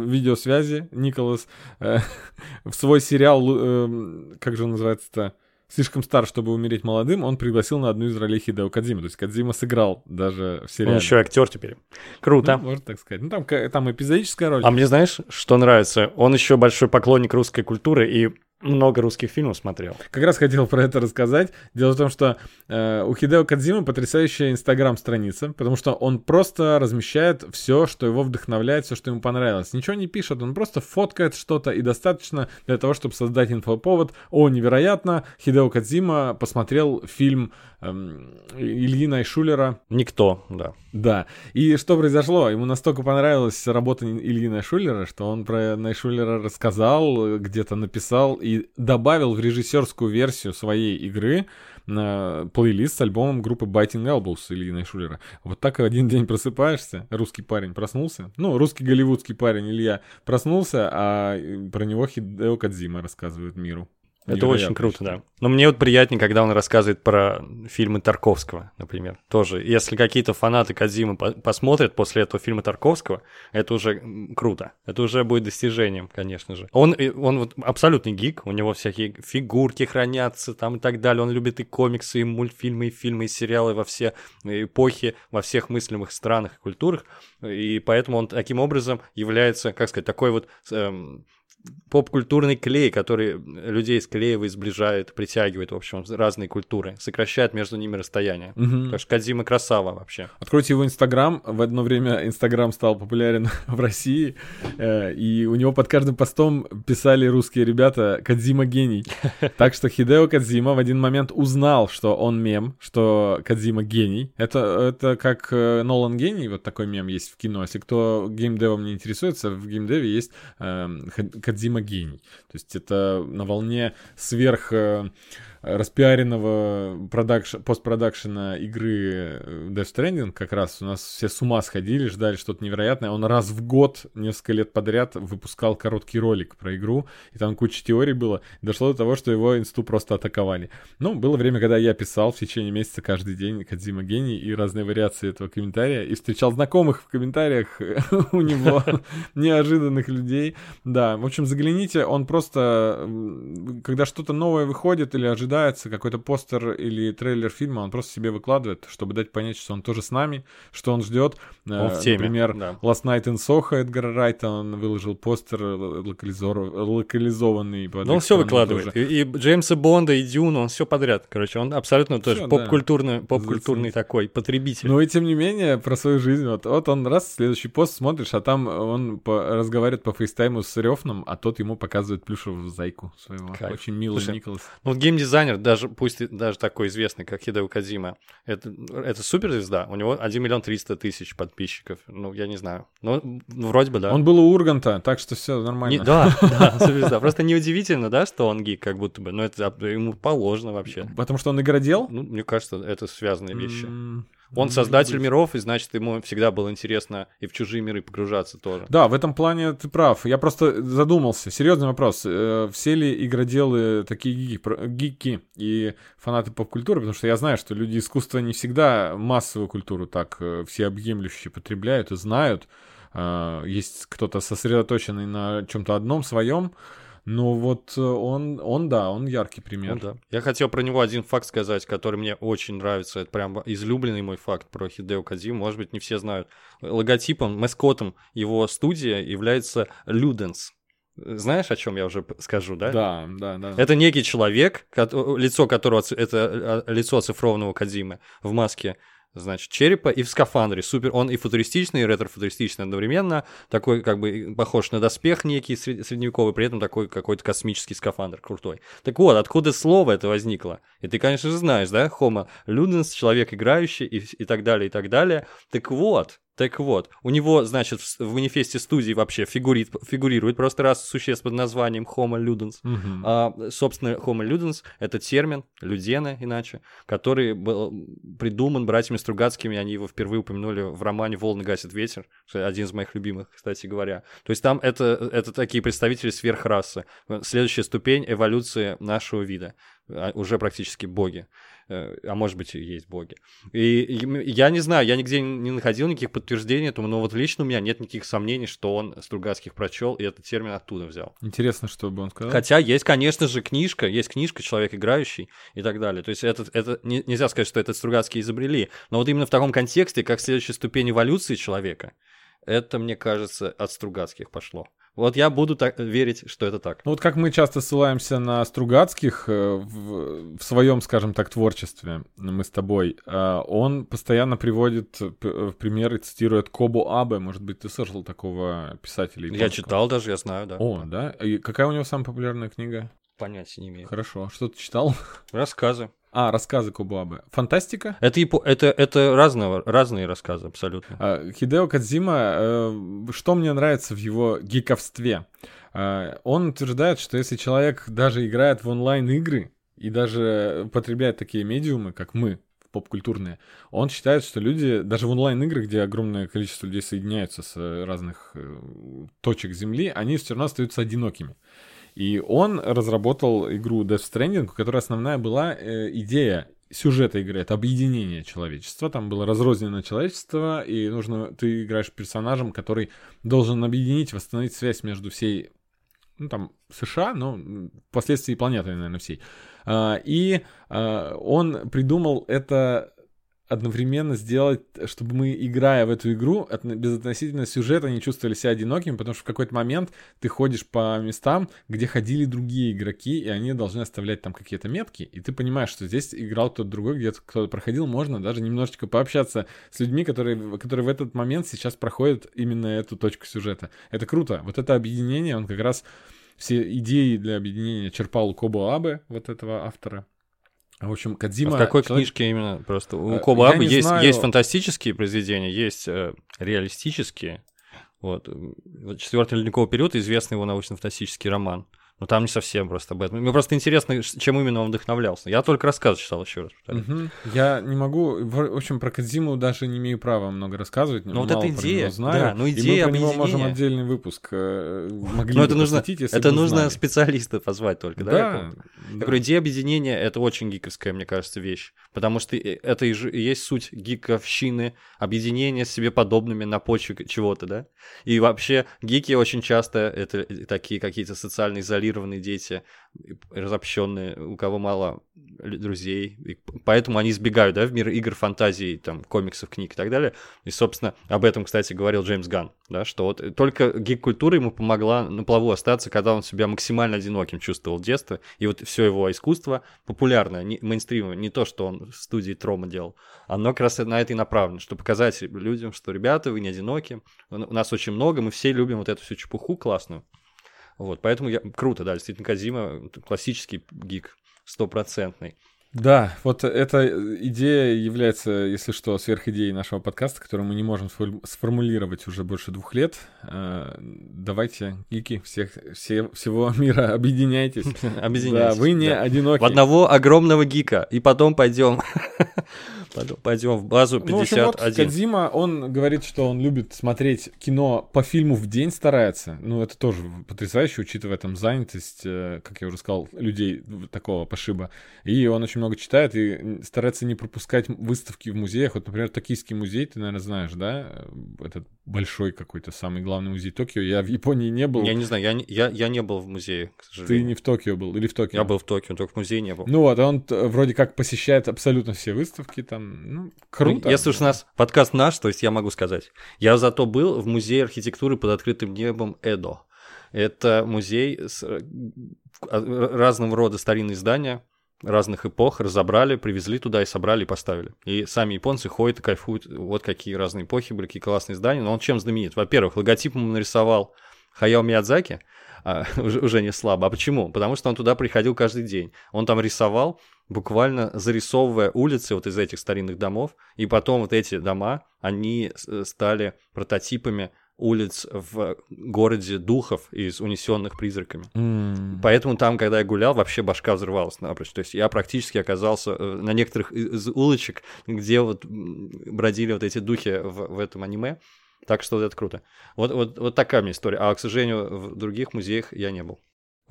S3: видеосвязи, Николас, э, в свой сериал, э, как же он называется-то, слишком стар, чтобы умереть молодым, он пригласил на одну из ролей Хидео Кадзима. То есть Кадзима сыграл даже в сериале.
S4: Он еще актер теперь. Круто.
S3: Ну, можно так сказать. Ну, там, там эпизодическая роль.
S4: А мне знаешь, что нравится? Он еще большой поклонник русской культуры и много русских фильмов смотрел.
S3: Как раз хотел про это рассказать. Дело в том, что э, у Хидео Кадзимы потрясающая инстаграм-страница, потому что он просто размещает все, что его вдохновляет, все, что ему понравилось. Ничего не пишет, он просто фоткает что-то, и достаточно для того, чтобы создать инфоповод. О, невероятно, Хидео Кадзима посмотрел фильм Ильи Найшулера.
S4: Никто, да.
S3: Да. И что произошло? Ему настолько понравилась работа Ильи Найшулера, что он про Найшулера рассказал, где-то написал и добавил в режиссерскую версию своей игры на плейлист с альбомом группы Biting Elbows Ильи Найшулера. Вот так один день просыпаешься, русский парень проснулся, ну, русский голливудский парень Илья проснулся, а про него Хидео Кадзима рассказывает миру.
S4: Это очень круто, да. Но мне вот приятнее, когда он рассказывает про фильмы Тарковского, например. Тоже, если какие-то фанаты Кадзимы по посмотрят после этого фильма Тарковского, это уже круто. Это уже будет достижением, конечно же. Он, он вот абсолютный гик, у него всякие фигурки хранятся там и так далее. Он любит и комиксы, и мультфильмы, и фильмы, и сериалы во все эпохи, во всех мыслимых странах и культурах. И поэтому он таким образом является, как сказать, такой вот... Эм, поп-культурный клей, который людей склеивает, сближает, притягивает, в общем, разные культуры, сокращает между ними расстояние.
S3: Мгм.
S4: Так что Кадзима красава вообще.
S3: Откройте его Инстаграм. В одно время Инстаграм стал популярен в России, э, и у него под каждым постом писали русские ребята «Кадзима гений». Так что Хидео Кадзима в один момент узнал, что он мем, что Кадзима гений. Это, это как э, Нолан гений, вот такой мем есть в кино. Если кто геймдевом не интересуется, в геймдеве есть э, Кадзима гений. То есть это на волне сверх э, распиаренного продакш... постпродакшена игры э, Death Stranding как раз у нас все с ума сходили, ждали что-то невероятное. Он раз в год, несколько лет подряд выпускал короткий ролик про игру, и там куча теорий было. Дошло до того, что его инсту просто атаковали. Ну, было время, когда я писал в течение месяца каждый день Кадзима гений и разные вариации этого комментария, и встречал знакомых в комментариях у него, неожиданных людей. Да, в общем, загляните, он просто, когда что-то новое выходит или ожидается, какой-то постер или трейлер фильма, он просто себе выкладывает, чтобы дать понять, что он тоже с нами, что он ждет.
S4: Он в теме,
S3: Например,
S4: да.
S3: Last Night in Soho Эдгара Райта, он выложил постер локализованный. под
S4: Ну, он все выкладывает.
S3: тоже.
S4: И, и Джеймса Бонда, и Дюна, он все подряд. Короче, он абсолютно тоже
S3: Всё, да.
S4: поп-культурный, поп-культурный
S3: Заценить.
S4: такой потребитель.
S3: Ну и тем не менее, про свою жизнь. Вот, вот он раз, следующий пост смотришь, а там он по- разговаривает по фейстайму с Рёфном, а тот ему показывает плюшевую зайку своего.
S4: Кайф.
S3: Очень милый
S4: Слушай,
S3: Николас.
S4: Ну, вот геймдизайнер, даже пусть даже такой известный, как Хидео Кадзима, это, это суперзвезда. У него 1 миллион 300 тысяч подписчиков. Ну, я не знаю. Ну, вроде бы, да.
S3: Он был у Урганта, так что все нормально.
S4: Не- да, да, суперзвезда. Просто неудивительно, да, что он гик, как будто бы. Но это об- ему положено вообще.
S3: Потому что он игродел?
S4: Ну, мне кажется, это связанные вещи. Он
S3: может
S4: создатель миров, и значит, ему всегда было интересно и в чужие миры погружаться тоже.
S3: Да, в этом плане ты прав. Я просто задумался. Серьезный вопрос. Э, Все ли игроделы такие гики, гики и фанаты поп-культуры? Потому что я знаю, что люди искусства не всегда массовую культуру так э, всеобъемлюще потребляют и знают. А, Есть кто-то сосредоточенный на чем-то одном своем. Но вот э, он, он, да, он яркий пример.
S4: Ну да. Я хотел про него один факт сказать, который мне очень нравится. Это прям излюбленный мой факт про Хидео Кадзиму. Может быть, не все знают. Логотипом, маскотом его студии является Люденс. Знаешь, о чем я уже скажу, да?
S3: Да, да, да.
S4: Это некий человек, лицо которого это э, лицо оцифрованного Кадзимы в маске значит, черепа и в скафандре. Супер, он и футуристичный, и ретро-футуристичный одновременно, такой как бы похож на доспех некий сред- средневековый, при этом такой какой-то космический скафандр крутой. Так вот, откуда слово это возникло? И ты, конечно же, знаешь, да, Homo ludens, человек играющий и, и так далее, и так далее. Так вот, так вот, у него, значит, в, манифесте студии вообще фигурит, фигурирует просто раз существ под названием Homo ludens.
S3: Мгм.
S4: А, собственно, Homo ludens — это термин, людена иначе, который был придуман братьями Стругацкими, они его впервые упомянули в романе «Волны гасит ветер», один из моих любимых, кстати говоря. То есть там это, это такие представители сверхрасы. Следующая ступень эволюции нашего вида. А, Уже практически боги. Э, А может быть, и есть боги. И я не знаю, я нигде не находил никаких подтверждений этому, но вот лично у меня нет никаких сомнений, что он Стругацких прочел и этот термин оттуда взял.
S3: Интересно, что бы он сказал.
S4: Хотя есть, конечно же, книжка, есть книжка «Человек играющий» и так далее. То есть это, это не- нельзя сказать, что это Стругацкие изобрели, но вот именно в таком контексте, как следующая ступень эволюции человека, это, мне кажется, от Стругацких пошло. Вот я буду так, верить, что это так.
S3: Ну вот как мы часто ссылаемся на Стругацких э, в, в своем, скажем так, творчестве, мы с тобой, э, он постоянно приводит э, в пример и цитирует Кобу Абе. Может быть, ты слышал такого писателя?
S4: Я
S3: японского?
S4: читал даже, я знаю, да.
S3: О, да? И какая у него самая популярная книга?
S4: Понятия не имею.
S3: Хорошо. Что ты читал?
S4: Рассказы.
S3: А, рассказы Кобу Абе. Фантастика?
S4: Это, япо- это, это разного, разные рассказы абсолютно.
S3: А, Хидео Кадзима, э, что мне нравится в его гиковстве? А, Он утверждает, что если человек даже играет в онлайн-игры и даже потребляет такие медиумы, как мы, поп-культурные, он считает, что люди даже в онлайн-играх, где огромное количество людей соединяются с разных э, точек Земли, они все равно остаются одинокими. И он разработал игру Death Stranding, у которой основная была э, идея сюжета игры, это объединение человечества. Там было разрозненное человечество, и нужно ты играешь персонажем, который должен объединить, восстановить связь между всей, ну там США, но впоследствии планетой, наверное, всей. А, и а, он придумал это одновременно сделать, чтобы мы, играя в эту игру, от- безотносительно сюжета не чувствовали себя одинокими, потому что в какой-то момент ты ходишь по местам, где ходили другие игроки, и они должны оставлять там какие-то метки, и ты понимаешь, что здесь играл кто-то другой, где-то кто-то проходил, можно даже немножечко пообщаться с людьми, которые, которые в этот момент сейчас проходят именно эту точку сюжета. Это круто. Вот это объединение, он как раз все идеи для объединения черпал у Кобо Абе, вот этого автора. В общем,
S4: А
S3: Кадзима...
S4: в какой
S3: человек-
S4: книжке именно просто? У
S3: Э,
S4: Коба
S3: я
S4: Абы
S3: не
S4: есть,
S3: знаю.
S4: есть фантастические произведения, есть э, реалистические. Вот Четвертый ледниковый период известный его научно-фантастический роман. Но там не совсем просто об этом. Мне просто интересно, чем именно он вдохновлялся. Я только рассказ читал еще раз.
S3: Мгм. Я не могу, в общем, про Кадзиму даже не имею права много рассказывать.
S4: Ну, вот эта идея,
S3: знаю,
S4: да, ну,
S3: и
S4: идея
S3: мы про него можем отдельный выпуск э, могли
S4: Но это нужно, это нужно
S3: знали.
S4: специалиста позвать только, да?
S3: Да?
S4: Я говорю, идея объединения — это очень гиковская, мне кажется, вещь. Потому что и- это и же- и есть суть гиковщины, объединение с себе подобными на почве чего-то, да? И вообще гики очень часто это такие какие-то социально изолированные дети, разобщенные, у кого мало друзей. И поэтому они избегают, да, в мир игр, фантазий, там, комиксов, книг и так далее. И, собственно, об этом, кстати, говорил Джеймс Ган, да, что вот только гик-культура ему помогла на плаву остаться, когда он себя максимально одиноким чувствовал в детстве. И вот все его искусство популярное, не, мейнстримовое, не то, что он в студии Трома делал, оно как раз на это и направлено, чтобы показать людям, что, ребята, вы не одиноки, у нас очень много, мы все любим вот эту всю чепуху классную. Вот, поэтому я... круто, да, действительно, Казима классический гик, стопроцентный.
S3: Да, вот эта идея является, если что, сверхидеей нашего подкаста, которую мы не можем сфор- сформулировать уже больше двух лет. Э, Давайте, гики всех, все, всего мира, объединяйтесь.
S4: Объединяйтесь.
S3: Да, вы не
S4: да.
S3: одиноки.
S4: В одного огромного гика. И потом пойдем. Пойдем в базу
S3: Ну, в общем, вот
S4: 51.
S3: Кадзима, он говорит, что он любит смотреть кино по фильму в день старается. Ну, это тоже потрясающе, учитывая там занятость, э, как я уже сказал, людей такого пошиба. И он очень много читает и старается не пропускать выставки в музеях. Вот, например, Токийский музей, ты, наверное, знаешь, да? Этот большой какой-то, самый главный музей Токио. Я в Японии не был.
S4: Я не знаю, я не, я, я не был в музее, к
S3: Ты
S4: сожалению.
S3: не в Токио был или в Токио?
S4: Я был в Токио, только в музее не был.
S3: Ну вот, он т- вроде как посещает абсолютно все выставки там. Ну, круто.
S4: Ну, Если уж у нас подкаст наш, то есть я могу сказать. Я зато был в музее архитектуры под открытым небом Эдо. Это музей с э, а, разного рода старинные здания разных эпох разобрали, привезли туда и собрали и поставили. И сами японцы ходят и кайфуют. Вот какие разные эпохи были, какие классные здания. Но он чем знаменит? Во-первых, логотип ему нарисовал Хаяо Миядзаки, а, уже, уже не слабо. А почему? Потому что он туда приходил каждый день. Он там рисовал, буквально зарисовывая улицы вот из этих старинных домов, и потом вот эти дома, они с- стали прототипами улиц в городе духов из унесенных призраками.
S3: М.
S4: Поэтому там, когда я гулял, вообще башка взрывалась напрочь. То есть я практически оказался э, на некоторых из улочек, где вот бродили вот эти духи в, в этом аниме. Так что вот это круто. Вот, вот, вот такая меня история. А, к сожалению, в других музеях я не был.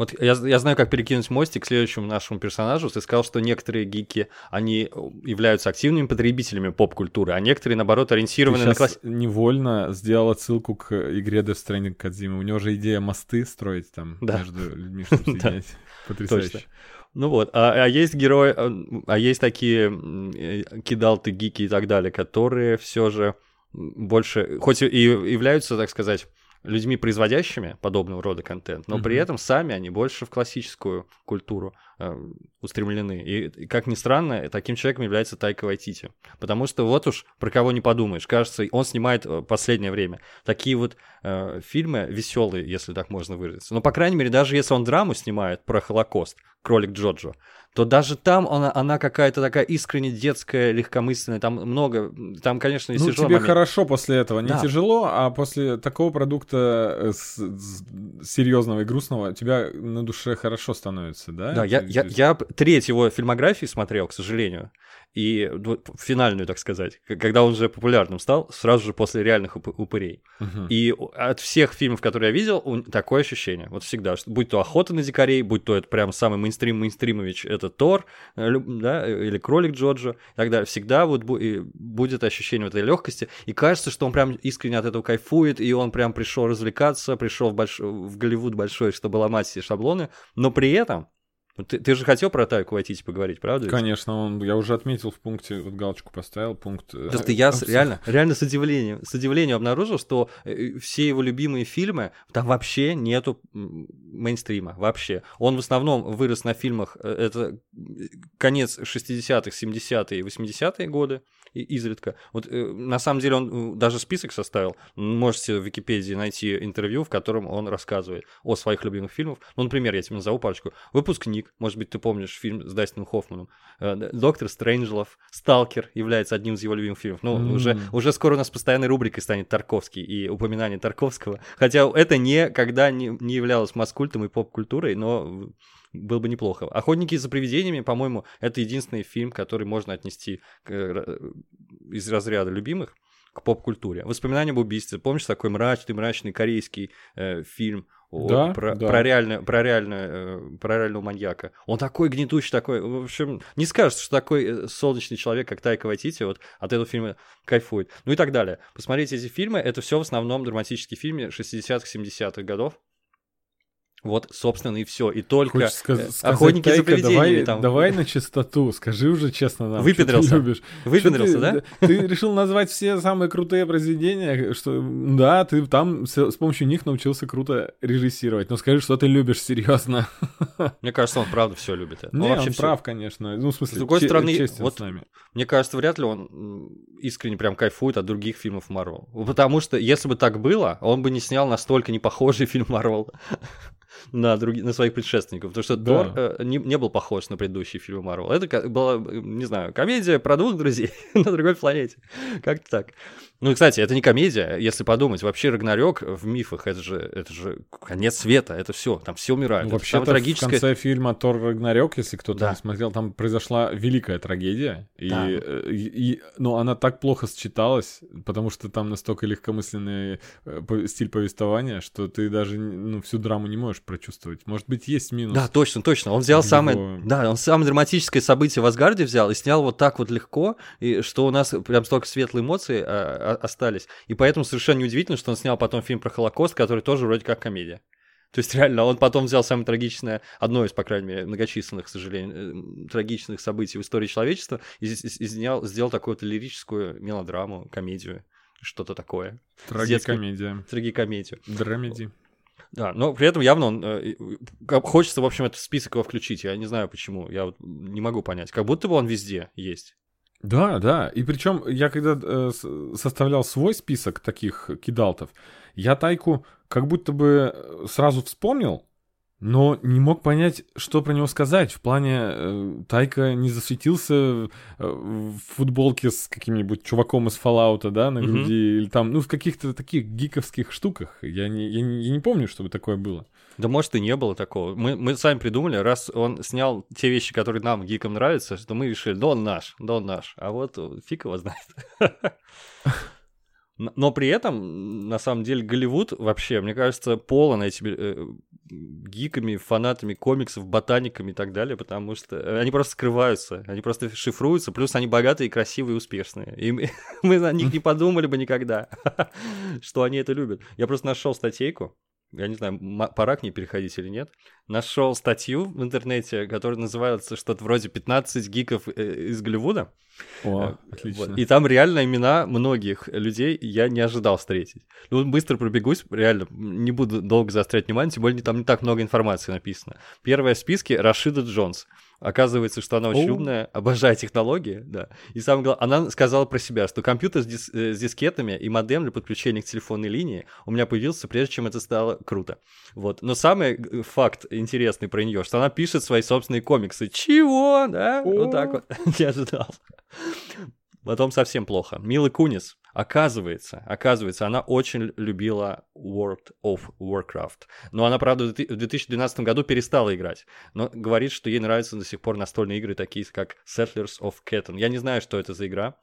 S4: Вот я, я знаю, как перекинуть мостик к следующему нашему персонажу. Ты сказал, что некоторые гики, они являются активными потребителями поп-культуры, а некоторые, наоборот,
S3: Ты
S4: ориентированы на
S3: сейчас
S4: класс...
S3: невольно сделал отсылку к игре Death Stranding Кадзимы. У него же идея мосты строить там
S4: Да.
S3: между людьми, чтобы соединять. Потрясающе.
S4: Ну вот, а, а есть герои, а, а есть такие э, кидалты, гики и так далее, которые все же больше, хоть и являются, так сказать, людьми, производящими подобного рода контент, но при
S3: Мгм.
S4: этом сами они больше в классическую культуру э, устремлены. И, и, как ни странно, таким человеком является Тайка Вайтити. Потому что вот уж про кого не подумаешь. Кажется, он снимает э, последнее время такие вот э, фильмы веселые, если так можно выразиться. Но, по крайней мере, даже если он драму снимает про Холокост, Кролик Джоджо, то даже там она, она какая-то такая искренне детская, легкомысленная, там много, там, конечно, и
S3: Ну,
S4: тяжелый
S3: тебе
S4: момент.
S3: хорошо после этого, не
S4: Да.
S3: тяжело, а после такого продукта э, с- с- серьезного и грустного тебя на душе хорошо становится, да?
S4: Да, я, я,
S3: есть-
S4: я треть его фильмографии смотрел, к сожалению, и вот финальную, так сказать, когда он уже популярным стал, сразу же после реальных уп- упырей.
S3: Мгм.
S4: И от всех фильмов, которые я видел, такое ощущение. Вот всегда, что будь то «Охота на дикарей», будь то это прям самый мейнстрим Мейнстримович, это Тор, э, да, или Кролик так далее. Всегда вот будет ощущение вот этой легкости, и кажется, что он прям искренне от этого кайфует, и он прям пришел развлекаться, пришел в, больш... в Голливуд большой, чтобы ломать все шаблоны, но при этом Ты, ты же хотел про Тайку Вайтити поговорить, правда?
S3: Конечно, он, я уже отметил в пункте, вот галочку поставил, пункт... э,
S4: Просто я с- реально, реально с удивлением, с удивлением обнаружил, что э, все его любимые фильмы, там вообще нету мейнстрима, вообще. Он в основном вырос на фильмах, э, это э, конец 60-х, 70-е и 80-е годы, изредка. Вот э, на самом деле он э, даже список составил. Можете в Википедии найти интервью, в котором он рассказывает о своих любимых фильмах. Ну, например, я тебе назову парочку. «Выпускник», может быть, ты помнишь фильм с Дастином Хоффманом. Э, «Доктор Стрэнджлов», «Сталкер» является одним из его любимых фильмов. Ну,
S3: М.
S4: уже, уже скоро у нас постоянной рубрикой станет Тарковский и упоминание Тарковского. Хотя это никогда не, не являлось маскультом и поп-культурой, но было бы неплохо. «Охотники за привидениями», по-моему, это единственный фильм, который можно отнести к, э, из разряда любимых к поп-культуре. «Воспоминания об убийстве». Помнишь такой мрачный-мрачный корейский э, фильм о-
S3: Да,
S4: про,
S3: да.
S4: про, реально, про, реально, э, про реального маньяка? Он такой гнетущий, такой... В общем, не скажешь, что такой э, солнечный человек, как Тайка Вайтити, вот от этого фильма кайфует. Ну и так далее. Посмотрите эти фильмы. Это все в основном драматические фильмы 60-х, 70-х годов. Вот, собственно, и все. И только
S3: Хочешь
S4: э,
S3: сказать,
S4: охотники за
S3: Тайка,
S4: привидениями
S3: давай,
S4: там.
S3: давай на чистоту, скажи уже честно нам,
S4: Выпендрился?
S3: что ты любишь.
S4: Выпендрился,
S3: Что
S4: да?
S3: ты, Ты решил назвать все самые крутые произведения, что да, ты там с, с помощью них научился круто режиссировать. Но скажи, что ты любишь серьезно.
S4: Мне кажется, он правда все любит. Он
S3: Не,
S4: вообще
S3: он прав, конечно. Ну, в смысле,
S4: С другой
S3: че-
S4: стороны,
S3: честен
S4: вот
S3: с нами.
S4: Мне кажется, вряд ли он искренне прям кайфует от других фильмов Марвел. Потому что если бы так было, он бы не снял настолько непохожий фильм Марвел на, други- на своих предшественников. Потому что
S3: Да.
S4: Тор э, не, не был похож на предыдущие фильмы Марвел. Это была, не знаю, комедия про двух друзей на другой планете. Как-то так. Ну, и, кстати, это не комедия, если подумать. Вообще Рагнарёк в мифах, это же, это же конец света, это все, там все умирают.
S3: Ну,
S4: самое
S3: Вообще-то в
S4: трагическое-
S3: конце фильма Тор Рагнарёк, если кто-то
S4: Да.
S3: не смотрел, там произошла великая трагедия. И,
S4: Да.
S3: э, и- и- но она так плохо считалась, потому что там настолько легкомысленный э, стиль повествования, что ты даже ну, всю драму не можешь прочувствовать. Может быть, есть минус.
S4: Да, точно, точно. Он взял
S3: Его-
S4: самое, да, он самое драматическое событие в Асгарде взял и снял вот так вот легко, и что у нас прям столько светлые эмоции а, а, остались. И поэтому совершенно неудивительно, что он снял потом фильм про Холокост, который тоже вроде как комедия. То есть реально, он потом взял самое трагичное, одно из, по крайней мере, многочисленных, к сожалению, э, трагичных событий в истории человечества и, с- и снял, сделал такую вот лирическую мелодраму, комедию, что-то такое.
S3: Трагикомедия.
S4: Трагикомедию.
S3: Драмеди.
S4: Да, но при этом явно он, э, хочется, в общем, этот список его включить. Я не знаю почему, я вот не могу понять. Как будто бы он везде есть.
S3: Да, да. И причем я когда э, составлял свой список таких кидалтов, я Тайку как будто бы э, сразу вспомнил, но не мог понять, что про него сказать. В плане э, Тайка не засветился э, в футболке с каким-нибудь чуваком из Fallout, да, на груди, или там, ну, в каких-то таких гиковских штуках. Я не, я не, я не помню, чтобы такое было.
S4: Да может и не было такого. Мы, мы сами придумали, раз он снял те вещи, которые нам, гикам, нравятся, что мы решили, да он наш, да он наш. А вот э, фиг его знает. Но при этом, на самом деле, Голливуд вообще, мне кажется, полон этими э, гиками, фанатами комиксов, ботаниками и так далее, потому что они просто скрываются, они просто шифруются, плюс они богатые, красивые успешные. И мы, мы на них не подумали бы никогда, что они это любят. Я просто нашел статейку, я не знаю, пора к ней переходить или нет, нашел статью в интернете, которая называется что-то вроде «15 гиков э, из Голливуда».
S3: О,
S4: Э,
S3: отлично.
S4: И там реально имена многих людей я не ожидал встретить. Ну, быстро пробегусь, реально, не буду долго заострять внимание, тем более там не так много информации написано. Первая в списке Рашида Джонс. Оказывается, что она очень
S3: О.
S4: умная, обожает технологии, да. И самое главное, она сказала про себя, что компьютер с, дис- э, с дискетами и модем для подключения к телефонной линии у меня появился, прежде чем это стало круто. Вот. Но самый э, факт интересный про нее, что она пишет свои собственные комиксы. Чего? Да? Вот так вот. Не ожидал. Потом совсем плохо. Мила Кунис. Оказывается, оказывается, она очень любила World of Warcraft. Но она, правда, в 2012 году перестала играть. Но говорит, что ей нравятся до сих пор настольные игры, такие как Settlers of Catan. Я не знаю, что это за игра.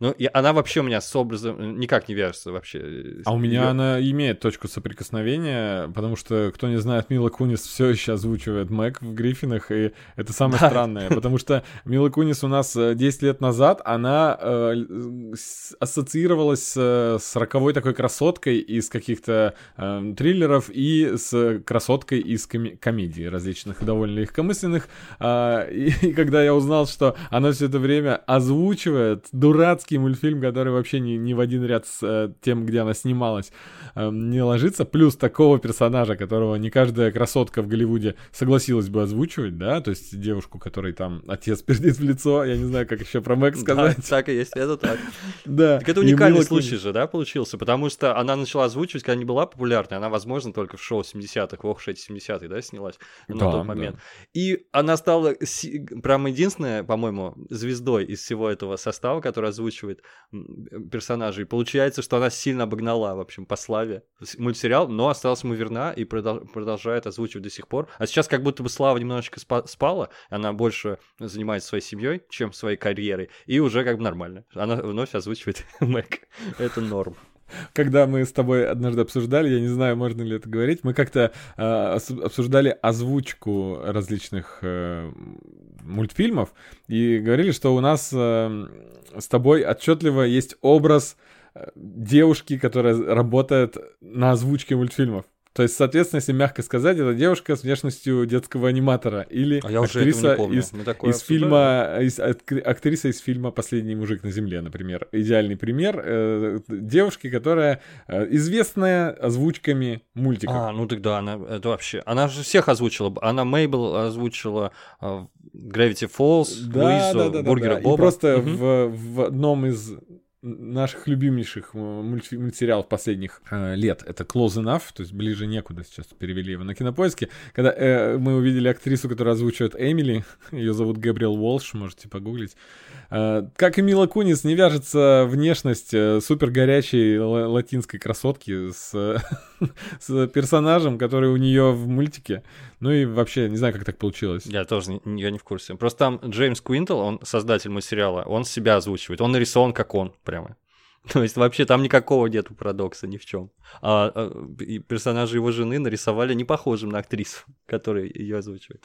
S4: Ну, и она вообще у меня с образом э, никак не вяжется вообще.
S3: А у меня
S4: Её-
S3: она имеет точку соприкосновения, потому что, кто не знает, Мила Кунис все еще озвучивает Мэг в Гриффинах, и это самое
S4: Да.
S3: странное, потому что Мила Кунис у нас э, 10 лет назад, она э, ассоциировалась с, с роковой такой красоткой из каких-то э, триллеров и с красоткой из коми- комедий различных, довольно легкомысленных. А, и, и когда я узнал, что она все это время озвучивает дурацкий мультфильм, который вообще не, не в один ряд с э, тем, где она снималась, э, не ложится, плюс такого персонажа, которого не каждая красотка в Голливуде согласилась бы озвучивать, да, то есть девушку, которой там отец пердит в лицо, я не знаю, как еще про Мэг
S4: Да,
S3: сказать.
S4: так и есть, это так.
S3: Да.
S4: Так это уникальный случай же, да, получился? Потому что она начала озвучивать, когда не была популярной. Она, возможно, только в шоу 70-х, в Ох, 70-х, да, снялась на
S3: Да,
S4: тот момент. И она стала прям единственная, по-моему, звездой из всего этого состава, который озвучивает персонажей. Получается, что она сильно обогнала, в общем, по славе мультсериал, но осталась ему верна и продол- продолжает озвучивать до сих пор. А сейчас как будто бы слава немножечко спа- спала, она больше занимается своей семьей, чем своей карьерой, и уже как бы нормально. Она вновь озвучивает Мэг. Это норм.
S3: Когда мы с тобой однажды обсуждали, я не знаю, можно ли это говорить, мы как-то ос- обсуждали озвучку различных э, мультфильмов и говорили, что у нас э, с тобой отчетливо есть образ э, девушки, которая работает на озвучке мультфильмов. То есть, соответственно, если мягко сказать, это девушка с внешностью детского аниматора или
S4: А я уже
S3: актриса
S4: этого не помню.
S3: из из фильма, из, ак- актриса из фильма «Последний мужик на земле», например. Идеальный пример э, девушки, которая э, известная озвучками мультиков.
S4: А, ну тогда она, это вообще, она же всех озвучила. Она Мейбл озвучила а, Gravity Falls, Луизу, Бургера
S3: И
S4: Боба.
S3: просто
S4: Мгм.
S3: в, в одном из наших любимейших э, мультфи- мультсериалов последних э, лет, это Close Enough, то есть ближе некуда сейчас перевели его на кинопоиске, когда э, мы увидели актрису, которая озвучивает Эмили, ее зовут Габриэл Уолш, можете погуглить. Э, как и Мила Кунис, не вяжется внешность э, супер горячей ла- латинской красотки с, с персонажем, который у нее в мультике. Ну и вообще, не знаю, как так получилось.
S4: Я тоже не, я не в курсе. Просто там Джеймс Куинтл, он создатель мультсериала, он себя озвучивает. Он нарисован как он, прямо. То есть вообще там никакого нету парадокса ни в чем. А, а, и его жены нарисовали не похожим на актрису, которая ее озвучивает.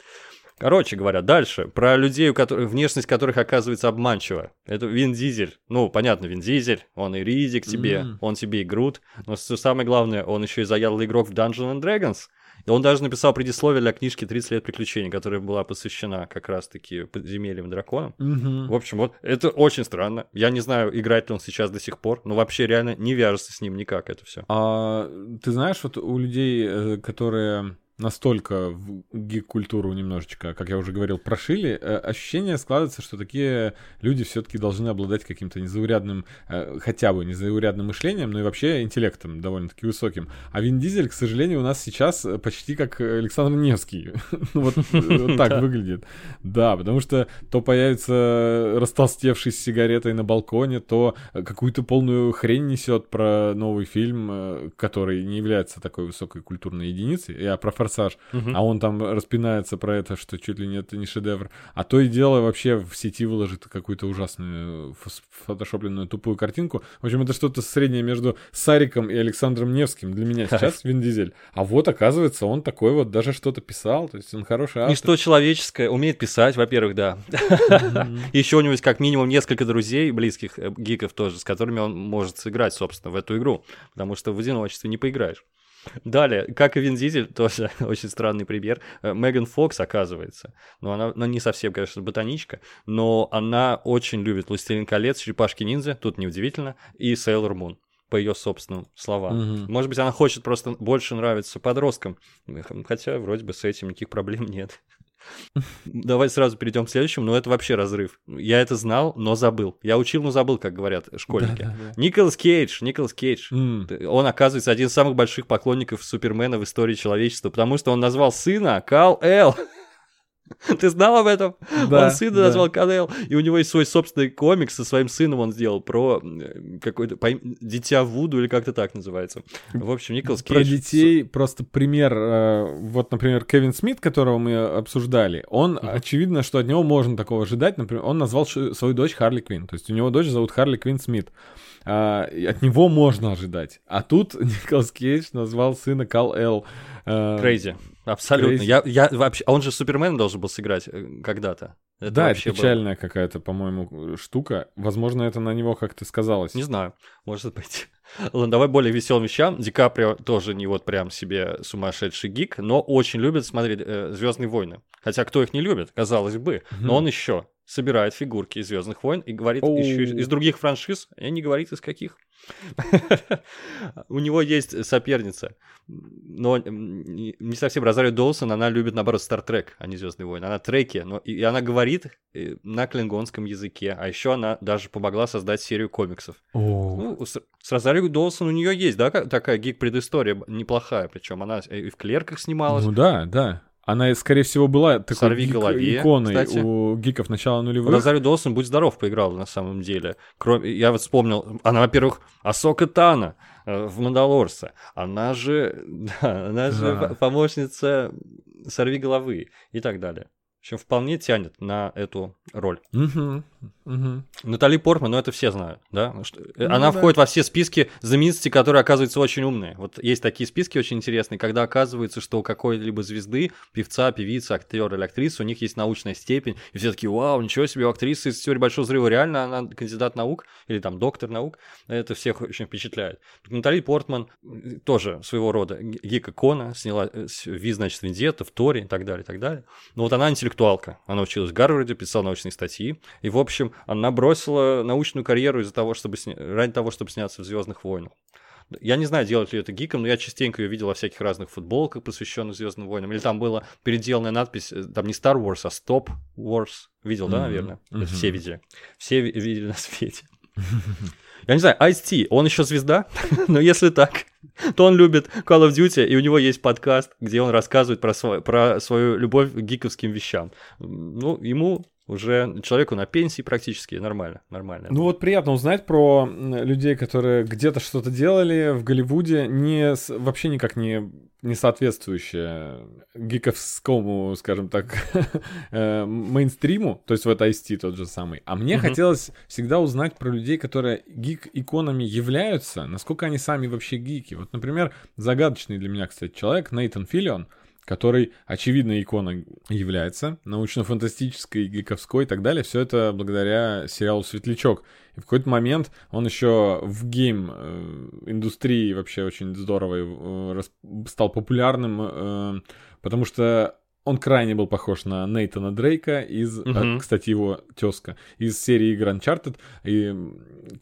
S4: Короче говоря, дальше. Про людей, у которых, внешность которых оказывается обманчива. Это Вин Дизель. Ну, понятно, Вин Дизель. Он и Ризик тебе,
S3: М.
S4: он тебе и Грут. Но самое главное, он еще и заядлый игрок в Dungeons and Dragons. И он даже написал предисловие для книжки «30 лет приключений», которая была посвящена как раз-таки подземельям и драконам.
S3: Мгм.
S4: В общем, вот это очень странно. Я не знаю, играет ли он сейчас до сих пор, но вообще реально не вяжется с ним никак это все.
S3: А ты знаешь, вот у людей, э, которые настолько в гик-культуру немножечко, как я уже говорил, прошили, э, ощущение складывается, что такие люди все-таки должны обладать каким-то незаурядным, э, хотя бы незаурядным мышлением, но и вообще интеллектом довольно-таки высоким. А Вин Дизель, к сожалению, у нас сейчас э, почти как Александр Невский. Ну вот так выглядит. Да, потому что то появится растолстевший с сигаретой на балконе, то какую-то полную хрень несет про новый фильм, который не является такой высокой культурной единицей. Я про «Форсаж». А он там распинается про это, что чуть ли не это не шедевр. А то и дело вообще в сети выложит какую-то ужасную фос- фотошопленную тупую картинку. В общем, это что-то среднее между Сариком и Александром Невским для меня сейчас Вин Дизель. А вот, оказывается, он такой вот даже что-то писал, то есть он хороший автор.
S4: Ничто человеческое, умеет писать, во-первых, да. Еще у него есть как минимум несколько друзей, близких э, гиков тоже, с которыми он может сыграть, собственно, в эту игру, потому что в одиночестве не поиграешь. Далее, как и Вин Дизель, тоже очень странный пример. Э, Меган Фокс, оказывается, но она ну, не совсем, конечно, ботаничка, но она очень любит «Властелин колец», «Черепашки-ниндзя», тут неудивительно, и «Сейлор Мун» по ее собственным словам.
S3: Мгм.
S4: Может быть, она хочет просто больше нравиться подросткам, хотя вроде бы с этим никаких проблем нет. Давай сразу перейдем к следующему, но это вообще разрыв. Я это знал, но забыл. Я учил, но забыл, как говорят школьники.
S3: Да-да-да.
S4: Николас Кейдж, Николас Кейдж.
S3: М.
S4: Он, оказывается, один из самых больших поклонников Супермена в истории человечества, потому что он назвал сына Кал Эл. Ты знал об этом?
S3: Да,
S4: он сына
S3: да.
S4: назвал Канел, и у него есть свой собственный комикс со своим сыном он сделал про э, им- дитя Вуду или как-то так называется. В общем, Николас Кейдж.
S3: Про детей просто пример. э, Вот, например, Кевин Смит, которого мы обсуждали, он, очевидно, что от него можно такого ожидать. Например, он назвал свою дочь Харли Квин. То есть у него дочь зовут Харли Квин Смит. А, от него можно ожидать. А тут Николас Кейдж назвал сына Кал Эл. э,
S4: Crazy. Абсолютно. Я, я вообще... а Он же Супермен должен был сыграть э, когда-то. Это
S3: Да, это
S4: вообще было-
S3: печальная какая-то, по-моему, штука. Возможно, это на него как-то сказалось.
S4: Не знаю, может быть. Ладно, давай более веселым вещам. Ди Каприо тоже не вот прям себе сумасшедший гик, но очень любит смотреть Звездные войны. Хотя кто их не любит, казалось бы. Но он еще собирает фигурки из Звездных войн и говорит еще из, из других франшиз, и не говорит из каких. У него есть соперница, но не совсем Розарио Доусон, она любит, наоборот, Стартрек, а не Звездные войны. Она треки, но и она говорит э, на клингонском языке, а еще она даже помогла создать серию комиксов. Ну, с, с Розарио Доусон у нее есть, да, ка- такая гик-предыстория неплохая, причем она и в клерках снималась.
S3: Ну да, да. Она, скорее всего, была такой
S4: «Сорви
S3: гик-
S4: голове»,
S3: иконой
S4: кстати.
S3: у гиков начала нулевых.
S4: Розарио Доусон, будь здоров, поиграла на самом деле. Кроме, я вот вспомнил, она, во-первых, Асока Тана э, в Мандалорце. Она же, да, она же
S3: Да.
S4: по- помощница Сорви головы и так далее. В общем, вполне тянет на эту роль.
S3: Мгм.
S4: Натали Портман, ну это все знают, да? Ну, что-
S3: Ну
S4: Она
S3: да.
S4: входит во все списки знаменитостей, которые оказываются очень умные. Вот есть такие списки очень интересные, когда оказывается, что у какой-либо звезды, певца, певицы, актера или актрисы, у них есть научная степень, и все такие, вау, ничего себе, у актрисы из теории большого взрыва, реально она кандидат наук, или там доктор наук, это всех очень впечатляет. Натали Портман тоже своего рода г- гик-икона, сняла э, Ви, значит, Вендетта, в Торе и так далее, и так далее. Но вот она интеллектуалка, она училась в Гарварде, писала научные статьи, и, в общем, она бросила научную карьеру из-за того, чтобы сня... ради того, чтобы сняться в Звездных войнах. Я не знаю, делать ли это гиком, но я частенько ее видел во всяких разных футболках, посвященных Звездным войнам. Или там была переделанная надпись, э, там не Star Wars, а Stop Wars. Видел, да, наверное? Это
S3: мгм.
S4: все видели. Все ви- видели на свете. Я не знаю, Ice-T, он еще звезда? но если так, то он любит Call of Duty, и у него есть подкаст, где он рассказывает про, свой- про свою любовь к гиковским вещам. Ну, ему уже человеку на пенсии практически нормально, нормально.
S3: Ну вот приятно узнать про людей, которые где-то что-то делали в Голливуде, не вообще никак не, не соответствующее гиковскому, скажем так, э, мейнстриму, то есть вот IST тот же самый. А мне
S4: Мгм.
S3: хотелось всегда узнать про людей, которые гик-иконами являются, насколько они сами вообще гики. Вот, например, загадочный для меня, кстати, человек Нейтан Филлион, который, очевидно, иконой является, научно-фантастической, гиковской и так далее. Все это благодаря сериалу «Светлячок». И в какой-то момент он еще в гейм-индустрии вообще очень здорово э, стал популярным, э, потому что он крайне был похож на Нейтана Дрейка из,
S4: Мгм.
S3: кстати, его тезка, из серии игр Uncharted. И,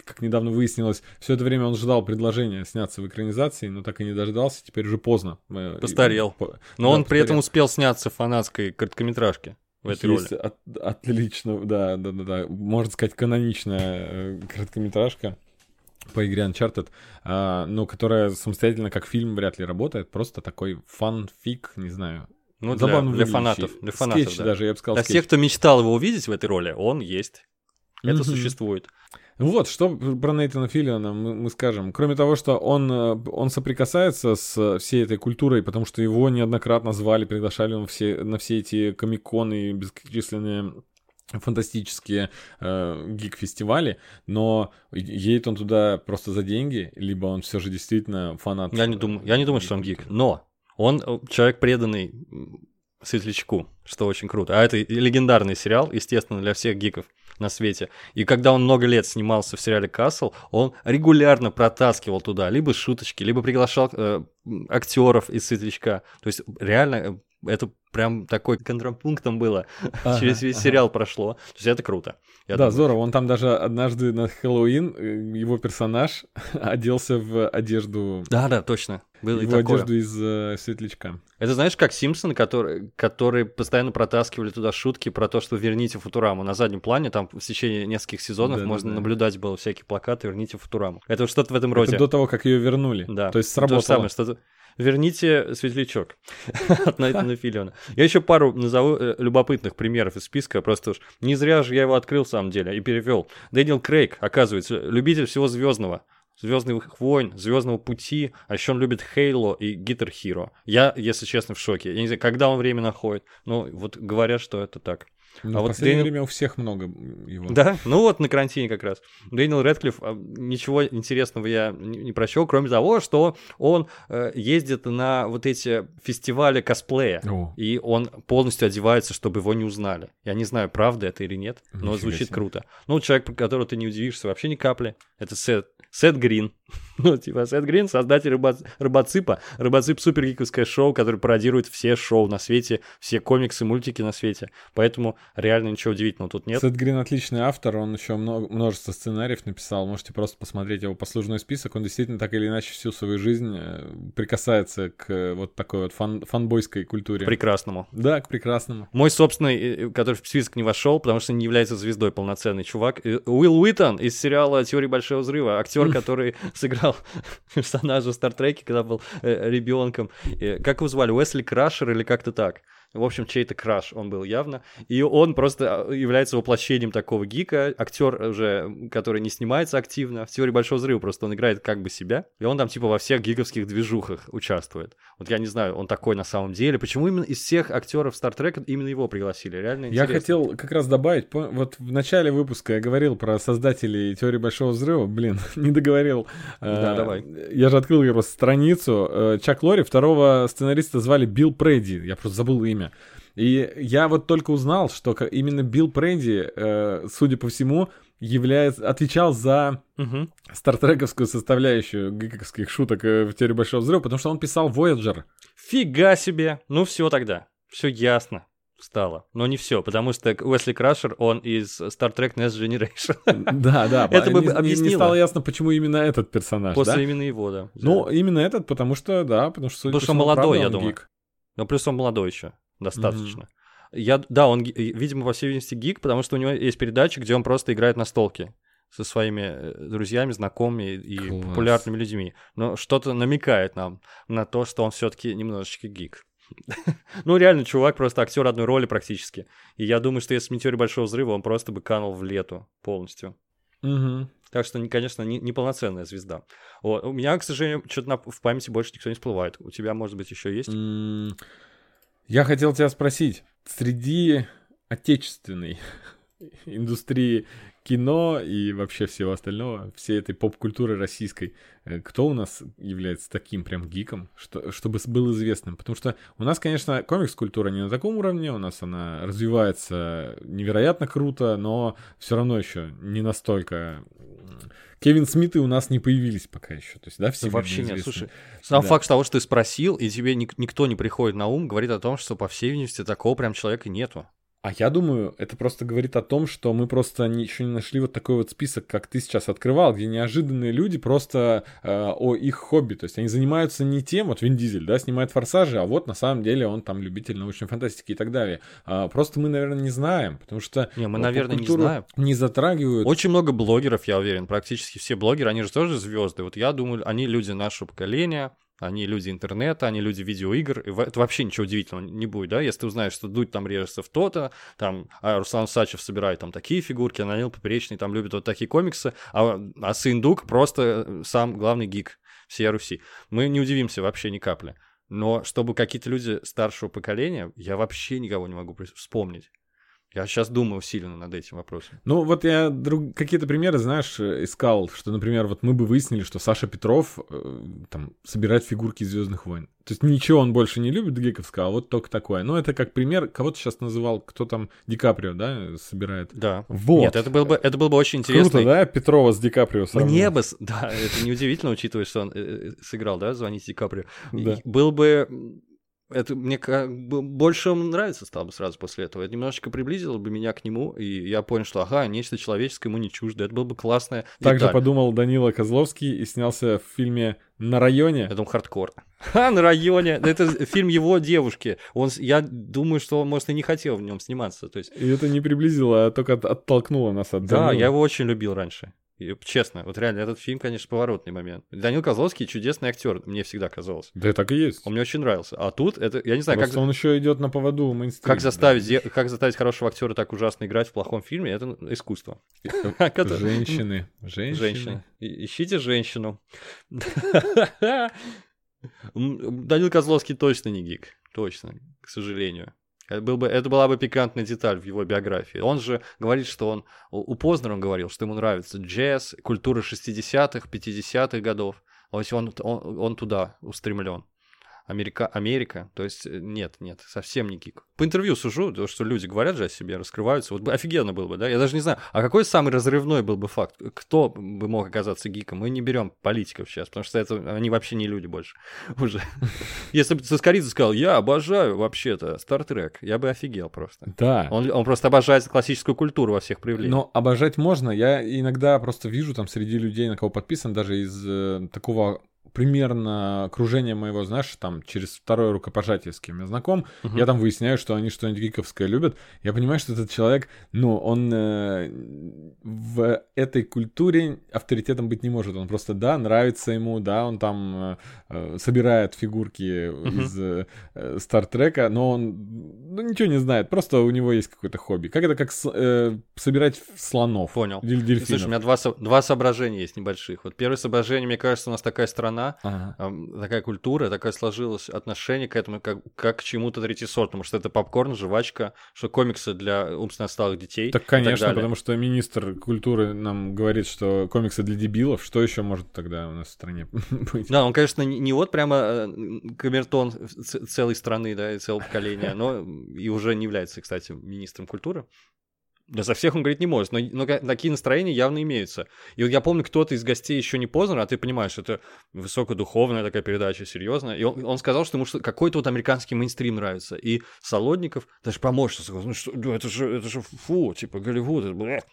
S3: как недавно выяснилось, все это время он ждал предложения сняться в экранизации, но так и не дождался. Теперь уже поздно. Э, и-
S4: Постарел.
S3: по-
S4: Но
S3: да,
S4: он при этом
S3: постарел.
S4: успел сняться в фанатской короткометражке в этой
S3: Есть
S4: роли.
S3: от- отлично, да, да, да, да. Можно сказать, каноничная э, короткометражка по игре Uncharted, а, но которая самостоятельно как фильм вряд ли работает. Просто такой фан-фик, не знаю.
S4: Ну, для,
S3: забавно
S4: для фанатов. Для фанатов,
S3: Скетч
S4: да.
S3: даже, я бы сказал,
S4: Для
S3: скетч.
S4: всех, кто мечтал его увидеть в этой роли, он есть. Это
S3: Мгм.
S4: существует.
S3: Вот, что про Нейтана Филлиона мы, мы скажем. Кроме того, что он, э, он соприкасается с всей этой культурой, потому что его неоднократно звали, приглашали на все, на все эти комиконы, бесчисленные фантастические э, гик-фестивали, но едет он туда просто за деньги, либо он все же действительно фанат.
S4: Я не думаю, я не думаю, что он гик. Но он э, человек преданный Светлячку, что очень круто. А это и легендарный сериал, естественно, для всех гиков на свете. И когда он много лет снимался в сериале «Касл», он регулярно протаскивал туда либо шуточки, либо приглашал э, актеров из «Светлячка». То есть реально э, это прям такой контрапунктом было.
S3: Ага,
S4: Через весь
S3: ага.
S4: сериал прошло. То есть это круто. Я
S3: да,
S4: думаю.
S3: здорово. Он там даже однажды на Хэллоуин, э, его персонаж оделся в одежду
S4: Да, да, точно. Было
S3: его
S4: такое.
S3: одежду из э, светлячка.
S4: Это знаешь, как Симпсоны, которые, которые постоянно протаскивали туда шутки про то, что верните Футураму. На заднем плане там в течение нескольких сезонов
S3: Да-да-да.
S4: можно наблюдать было всякие плакаты «Верните Футураму». Это что-то в этом роде.
S3: Это до того, как ее вернули.
S4: Да.
S3: То есть
S4: То же
S3: сработало.
S4: самое, что-то... Верните светлячок от Найтана Филлиона. Я еще пару назову э, любопытных примеров из списка, просто уж не зря же я его открыл, в самом деле, и перевел. Дэниел Крейг, оказывается, любитель всего звездного. Звездных войн, Звездного пути, а еще он любит Хейло и Гитар Хиро. Я, если честно, в шоке. Я не знаю, когда он время находит. Ну, вот говорят, что это так.
S3: Ну,
S4: А
S3: в
S4: вот
S3: последнее
S4: Дэниел-
S3: время у всех много его.
S4: Да, ну вот на карантине как раз. Дэниел Редклифф, а, ничего интересного я не, прочел, кроме того, что он э, ездит на вот эти фестивали косплея.
S3: О.
S4: И он полностью одевается, чтобы его не узнали. Я не знаю, правда это или нет, но
S3: Нифига
S4: звучит
S3: себе.
S4: круто. Ну, человек, которого ты не удивишься вообще ни капли, это Сет, Сет Грин. Ну, типа, Сет Грин, создатель рыба- Рыбоципа. Рыбоцип — супергиковское шоу, которое пародирует все шоу на свете, все комиксы, мультики на свете. Поэтому реально ничего удивительного тут нет.
S3: Сет Грин отличный автор, он еще множество сценариев написал, можете просто посмотреть его послужной список, он действительно так или иначе всю свою жизнь э, прикасается к э, вот такой вот фан- фанбойской культуре.
S4: Прекрасному.
S3: Да, к прекрасному.
S4: Мой собственный, э, который в список не вошел, потому что не является звездой полноценный чувак, Уилл Уиттон из сериала «Теория большого взрыва», актер, который сыграл персонажа в Стартреке, когда был э, ребенком. Э, Как его звали? Уэсли Крашер или как-то так? В общем, чей-то краш он был явно. И он просто а, является воплощением такого гика. Актер уже, который не снимается активно. В теории большого взрыва просто он играет как бы себя. И он там типа во всех гиковских движухах участвует. Вот я не знаю, он такой на самом деле. Почему именно из всех актеров Стартрека именно его пригласили? Реально
S3: Я
S4: интересно.
S3: хотел как раз добавить, вот в начале выпуска я говорил про создателей теории большого взрыва, блин, не договорил.
S4: Да,
S3: Э,
S4: давай.
S3: Я же открыл раз страницу. Э, Чак Лори, второго сценариста звали Билл Прейди, я просто забыл имя. И я вот только узнал, что именно Билл Прейди, э, судя по всему, является, отвечал за
S4: Мгм.
S3: стартрековскую составляющую гиковских шуток э, в теории большого взрыва, потому что он писал Voyager.
S4: Фига себе! Ну все тогда. Все ясно стало. Но не все, потому что Уэсли Крашер, он из Star Trek Next Generation.
S3: Да, да.
S4: Это бы
S3: не- не-
S4: объяснило.
S3: стало ясно, почему именно этот персонаж,
S4: После именно его, да.
S3: Ну, именно этот, потому что, да, потому что...
S4: Потому
S3: по
S4: что молодой, я думаю. Но плюс он молодой еще, достаточно. Я, да, он, видимо, по всей видимости, гик, потому что у него есть передача, где он просто играет на столке со своими э, друзьями, знакомыми и
S3: Класс.
S4: популярными людьми. Но что-то намекает нам на то, что он все-таки немножечко гик. Ну, реально, чувак просто актер одной роли практически. И я думаю, что если бы не теория большого взрыва, он просто бы канул в лету полностью.
S3: Мгм.
S4: Так что, не- конечно, не- неполноценная звезда. Вот. У меня, к сожалению, что-то в памяти больше никто не всплывает. У тебя, может быть, еще есть?
S3: Я хотел тебя спросить, среди отечественной индустрии кино и вообще всего остального, всей этой поп-культуры российской, э, кто у нас является таким прям гиком, что, чтобы был известным? Потому что у нас, конечно, комикс-культура не на таком уровне, у нас она развивается невероятно круто, но все равно еще не настолько... Кевин Смиты у нас не появились пока еще, то есть, да, все
S4: Вообще нет, слушай. Сам
S3: Да.
S4: факт того, что ты спросил, и тебе ник- никто не приходит на ум, говорит о том, что, по всей видимости, такого прям человека нету.
S3: А я думаю, это просто говорит о том, что мы просто еще не нашли вот такой вот список, как ты сейчас открывал, где неожиданные люди просто э, о их хобби. То есть они занимаются не тем, вот Вин Дизель, да, снимает форсажи, а вот на самом деле он там любитель научной фантастики и так далее. А, просто мы, наверное, не знаем, потому что
S4: Не, мы,
S3: э,
S4: наверное, не знаем.
S3: Не затрагивают.
S4: Очень много блогеров, я уверен, практически все блогеры, они же тоже звезды. Вот я думаю, они люди нашего поколения, они люди интернета, они люди видеоигр. И это вообще ничего удивительного не будет, да? Если ты узнаешь, что Дудь там режется в то-то, там а Руслан Сачев собирает там такие фигурки, а Данил Поперечный там любит вот такие комиксы, а, а сын Дук просто э, сам главный гик всей Руси. Мы не удивимся вообще ни капли. Но чтобы какие-то люди старшего поколения, я вообще никого не могу вспомнить. Я сейчас думаю усиленно над этим вопросом.
S3: Ну, вот я друг... какие-то примеры, знаешь, искал, что, например, вот мы бы выяснили, что Саша Петров э, там собирает фигурки из Звездных войн. То есть ничего он больше не любит гиковского, а вот только такое. Ну, это как пример, кого ты сейчас называл, кто там Ди Каприо, да, собирает.
S4: Да.
S3: Вот.
S4: Нет, это было бы, это было бы очень интересно.
S3: Круто, да, Петрова с Ди Каприо сравнил?
S4: Мне бы, да, это неудивительно, учитывая, что он э, э, сыграл, да, звоните Ди Каприо. Был бы это мне как бы больше он нравится стало бы сразу после этого. Это немножечко приблизило бы меня к нему, и я понял, что ага, нечто человеческое ему не чуждо. Это было бы классное.
S3: Также подумал Данила Козловский и снялся в фильме «На районе».
S4: Я думал, хардкор. А, на районе. Это фильм его девушки. Он, я думаю, что он, может, и не хотел в нем сниматься. То есть...
S3: И это не приблизило, а только оттолкнуло нас от
S4: Да, я его очень любил раньше. И, честно, вот реально, этот фильм, конечно, поворотный момент. Данил Козловский чудесный актер, мне всегда казалось.
S3: Да, так и есть.
S4: Он мне очень нравился. А тут это, я не знаю,
S3: Просто
S4: как...
S3: он еще идет на поводу мейнстрима.
S4: Как заставить, да. как заставить хорошего актера так ужасно играть в плохом фильме, это искусство.
S3: Женщины. Женщины.
S4: Женщины. Ищите женщину. Данил Козловский точно не гик. Точно, к сожалению. Это, был бы, это была бы пикантная деталь в его биографии. Он же говорит, что он... У Познера он говорил, что ему нравится джаз, культура 60-х, 50-х годов. То есть он, он, он туда устремлен. Америка, Америка, то есть э, нет, нет, совсем не гик. По интервью сужу, то, что люди говорят же о себе, раскрываются, вот офигенно было бы, да, я даже не знаю, а какой самый разрывной был бы факт, кто бы мог оказаться гиком, мы не берем политиков сейчас, потому что это, они вообще не люди больше уже. Если бы Соскоридзе сказал, я обожаю вообще-то Стартрек, я бы офигел просто.
S3: Да.
S4: Он, он просто обожает классическую культуру во всех проявлениях.
S3: Но обожать можно, я иногда просто вижу там среди людей, на кого подписан, даже из э, такого примерно окружение моего, знаешь, там через второе рукопожатие, с кем я знаком, uh-huh. я там выясняю, что они что-нибудь гиковское любят. Я понимаю, что этот человек, ну, он э, в этой культуре авторитетом быть не может. Он просто, да, нравится ему, да, он там э, э собирает фигурки uh-huh. из э, Стартрека, но он ну, ничего не знает, просто у него есть какое-то хобби. Как это, как с, э, собирать слонов.
S4: Понял.
S3: Дельфинов.
S4: Слушай, у меня два, два соображения есть небольших. Вот первое соображение, мне кажется, у нас такая страна, ага. такая культура, такая сложилось отношение к этому, как, как к чему-то третьесортному, что это попкорн, жвачка, что комиксы для умственно отсталых детей.
S3: Так, конечно, так потому что министр культуры нам говорит, что комиксы для дебилов, что еще может тогда у нас в стране быть?
S4: Да, он, конечно, не, не вот прямо э, камертон целой страны, да, и целого поколения, но и уже не является, кстати, министром культуры. Да за всех он говорить не может, но, но такие настроения явно имеются. И вот я помню, кто-то из гостей еще не Познер, а ты понимаешь, это высокодуховная такая передача, серьезная. И он, он сказал, что ему что, какой-то вот американский мейнстрим нравится. И Солодников даже сказал, ну что, ну это же, это же фу, типа Голливуд. Это...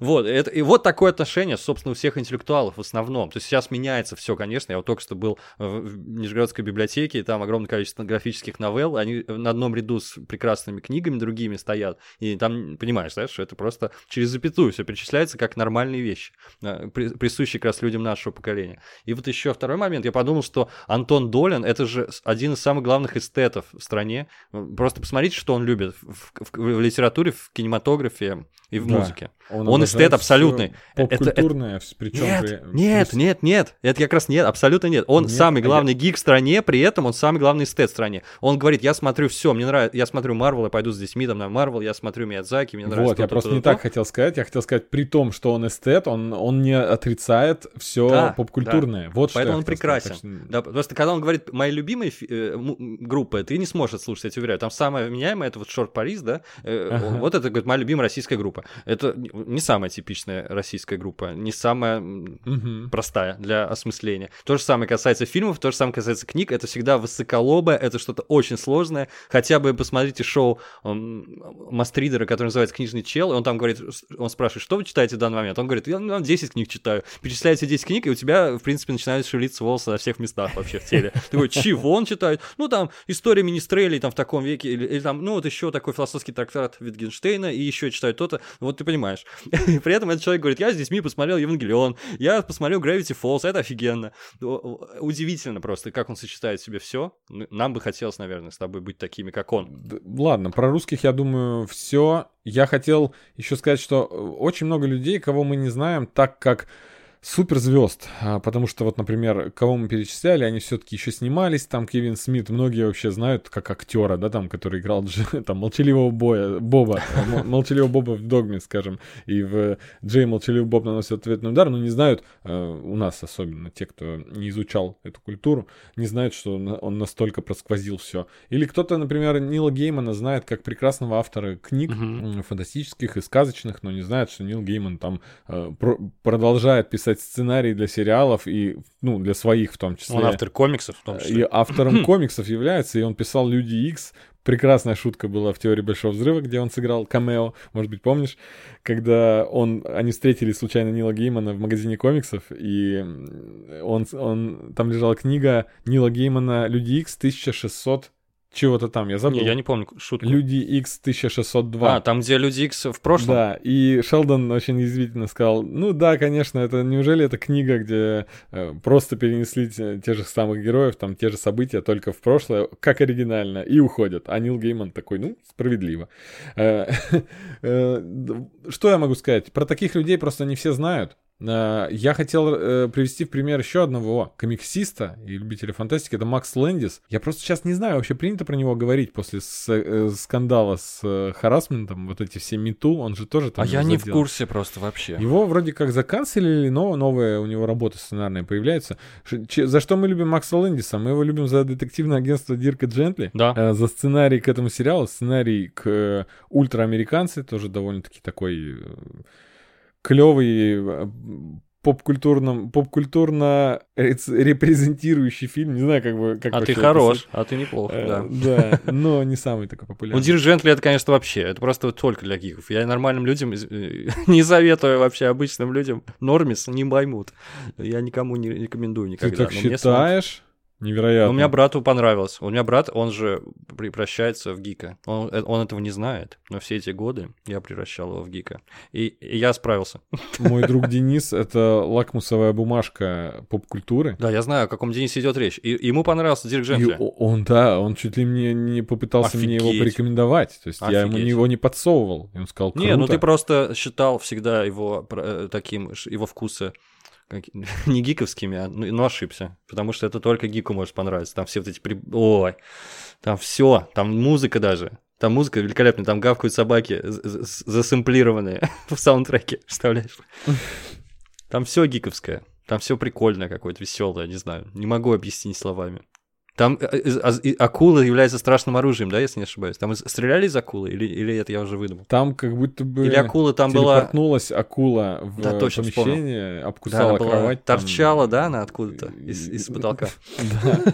S4: Вот, это, и вот такое отношение, собственно, у всех интеллектуалов в основном. То есть сейчас меняется все, конечно. Я вот только что был в Нижегородской библиотеке, и там огромное количество графических новелл, они на одном ряду с прекрасными книгами другими стоят. И там, понимаешь, представляешь, что это просто через запятую все перечисляется как нормальные вещи, э, присущие как раз людям нашего поколения. И вот еще второй момент, я подумал, что Антон Долин, это же один из самых главных эстетов в стране. Просто посмотрите, что он любит в, в, в литературе, в кинематографе и в да. музыке. Он, он эстет абсолютный.
S3: Поп-культурное, это, причем
S4: нет,
S3: при...
S4: нет, нет, нет, это как раз нет, абсолютно нет. Он нет, самый главный а гик в стране, при этом он самый главный эстет в стране. Он говорит, я смотрю все, мне нравится, я смотрю Марвел, я пойду с детьми там на Марвел, я смотрю Миядзаки, мне нравится.
S3: Вот, я просто не так хотел сказать, я хотел сказать, при том, что он эстет, он, он не отрицает все да, поп-культурное. Да. Вот
S4: Поэтому
S3: он
S4: прекрасен. Сказать, да, просто когда он говорит, мои любимые э, группы, ты не сможешь слушать, я тебе уверяю. Там самая вменяемая, это вот Шорт Парис, да, э, ага. вот это, говорит, моя любимая российская группа. Это не самая типичная российская группа, не самая угу. простая для осмысления. То же самое касается фильмов, то же самое касается книг. Это всегда высоколобое, это что-то очень сложное. Хотя бы посмотрите шоу Мастридера, которое называется «Книжный чел», и он там говорит, он спрашивает, что вы читаете в данный момент? Он говорит, я ну, 10 книг читаю. Перечисляете 10 книг, и у тебя, в принципе, начинают шевелиться волосы на всех местах вообще в теле. Ты говоришь, чего он читает? Ну, там, история Министрелей там в таком веке, или, или там, ну, вот еще такой философский трактат Витгенштейна, и еще читаю то-то. Вот ты понимаешь. И при этом этот человек говорит, я с детьми посмотрел Евангелион, я посмотрел Gravity Falls, это офигенно. Удивительно просто, как он сочетает в себе все. Нам бы хотелось, наверное, с тобой быть такими, как он.
S3: Ладно, про русских, я думаю, все. Я хотел еще сказать, что э, очень много людей, кого мы не знаем, так как суперзвезд, а, потому что вот, например, кого мы перечисляли, они все-таки еще снимались, там Кевин Смит, многие вообще знают как актера, да, там, который играл там молчаливого боя, Боба, молчаливого Боба в Догме, скажем, и в Джей молчаливый Боб наносит ответный удар, но не знают, э, у нас особенно те, кто не изучал эту культуру, не знают, что он настолько просквозил все. Или кто-то, например, Нила Геймана знает как прекрасного автора книг фантастических и сказочных, но не знает, что Нил Гейман там э, продолжает писать писать сценарии для сериалов и, ну, для своих в том числе.
S4: Он автор комиксов в том
S3: И
S4: числе.
S3: автором комиксов является, и он писал Люди Икс. Прекрасная шутка была в теории Большого Взрыва, где он сыграл камео, может быть, помнишь, когда он, они встретили случайно Нила Геймана в магазине комиксов, и он, он, там лежала книга Нила Геймана Люди Икс 1600 чего-то там, я забыл.
S4: Не, я не помню шутку.
S3: Люди X 1602.
S4: А, там, где Люди Икс в прошлом?
S3: Да, и Шелдон очень язвительно сказал, ну да, конечно, это неужели это книга, где э, просто перенесли те, те же самых героев, там те же события, только в прошлое, как оригинально, и уходят. А Нил Гейман такой, ну, справедливо. Э, э, Что я могу сказать? Про таких людей просто не все знают. Э, Я хотел э, привести в пример еще одного комиксиста и любителя фантастики, это Макс Лэндис. Я просто сейчас не знаю, вообще принято про него говорить после э, скандала с харасментом, вот эти все мету, он же тоже там...
S4: А я не в курсе просто вообще.
S3: Его вроде как заканцелили, но новая у него работа сценарная появляется. Ш- че- За что мы любим Макса Лэндиса? Мы его любим за детективное агентство Дирка Джентли.
S4: Да.
S3: За сценарий к этому сериалу, сценарий к ультраамериканцы, тоже довольно-таки такой клевый попкультурном, попкультурно репрезентирующий фильм. Не знаю, как бы... Как
S4: А ты хорош, а ты неплох,
S3: Э,
S4: да.
S3: Да, но не самый такой
S4: Ну,
S3: популярный.
S4: Дир Джентли это, конечно, вообще. Это просто только для гиков. Я нормальным людям э, не советую вообще обычным людям. Нормис не поймут. Я никому не рекомендую
S3: Ты
S4: никогда.
S3: так
S4: Но мне
S3: считаешь? Невероятно.
S4: Ну, у меня брату понравилось. У меня брат, он же превращается в гика. Он, э, он этого не знает, но все эти годы я превращал его в гика. И, и я справился.
S3: Мой друг Денис — это лакмусовая бумажка поп-культуры.
S4: Да, я знаю, о каком Денисе идет речь. И ему понравился Дирк Джентли.
S3: он, да, он чуть ли мне не попытался мне его порекомендовать. То есть я ему его не подсовывал. И он сказал, круто.
S4: Не, ну ты просто считал всегда его э, таким, его вкусы как- не гиковскими, а, ну, ну, ошибся. Потому что это только гику может понравиться. Там все вот эти... при- Ой, там все, там музыка даже. Там музыка великолепная, там гавкают собаки, засэмплированные в саундтреке, представляешь? Там все гиковское. Там все прикольное какое-то, веселое, не знаю. Не могу объяснить словами. Там э, а- акула является страшным оружием, да, если не ошибаюсь? Там стреляли из акулы или, или это я уже выдумал?
S3: Там как будто бы
S4: Или акула там была...
S3: акула в
S4: Да, точно
S3: помещение,
S4: Да,
S3: обкусала
S4: была-
S3: кровать. там.
S4: торчала, да, она откуда-то из, из потолка.
S3: Да.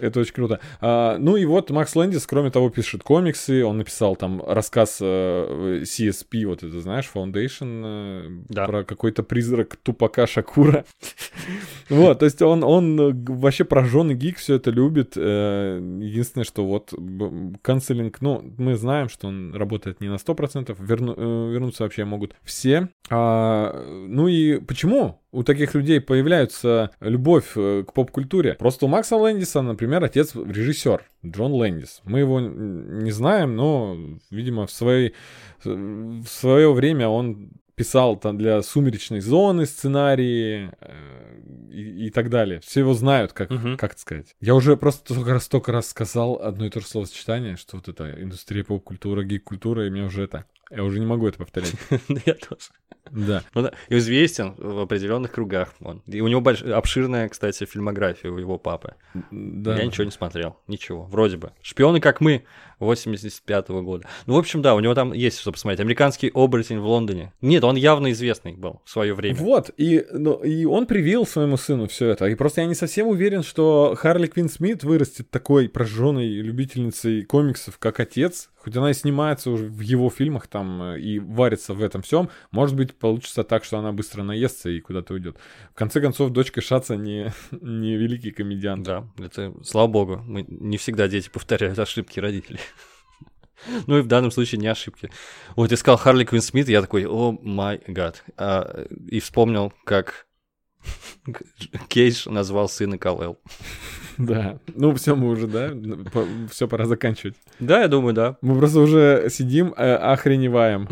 S3: Это очень круто. А, ну и вот Макс Лэндис, кроме того, пишет комиксы. Он написал там рассказ э, CSP, вот это знаешь, Foundation, э,
S4: Да.
S3: про какой-то призрак тупака Шакура. Вот, то есть он, он э, вообще прожженный гик, все это любит. Э, Единственное, что вот канцелинг, ну, мы знаем, что он работает не на 100%, верну- э, вернуться вообще могут все. А, ну и почему у таких людей появляется любовь э, к поп-культуре? Просто у Макса Лэндиса, например, отец режиссер Джон Лэндис. Мы его не знаем, но, видимо, в, своей, в свое время он писал там для «Сумеречной зоны» сценарии э, и, и так далее. Все его знают, как,
S4: Мгм.
S3: как сказать. Я уже просто столько раз, столько раз сказал одно и то же словосочетание, что вот это индустрия поп-культура, гик-культура, и мне уже это... Я уже не могу это повторять.
S4: Да, я тоже.
S3: Да.
S4: Ну да, известен в определенных кругах. Он. И у него больш... обширная, кстати, фильмография у его папы.
S3: Да.
S4: Я ничего не смотрел, ничего, вроде бы. «Шпионы, как мы», 85 года. Ну, в общем, да, у него там есть что посмотреть. «Американский оборотень в Лондоне». Нет, он явно известный был в свое время.
S3: Вот, и, ну, и он привил своему сыну все это. И просто я не совсем уверен, что Харли Квин Смит вырастет такой прожженной любительницей комиксов, как отец. Хоть она и снимается уже в его фильмах там э, и варится в этом всем, может быть, получится так, что она быстро наестся и куда-то уйдет. В конце концов, дочка Шаца не, не великий комедиант.
S4: Да, это, слава богу, мы, не всегда дети повторяют ошибки родителей. Ну и в данном случае не ошибки. Вот ты сказал Харли Квин Смит, я такой, о май гад. А, И вспомнил, как Кейдж назвал сына Калел.
S3: Да. Ну, все, мы уже, да, все, пора заканчивать.
S4: Да, я думаю, да.
S3: Мы просто уже сидим, э, охреневаем.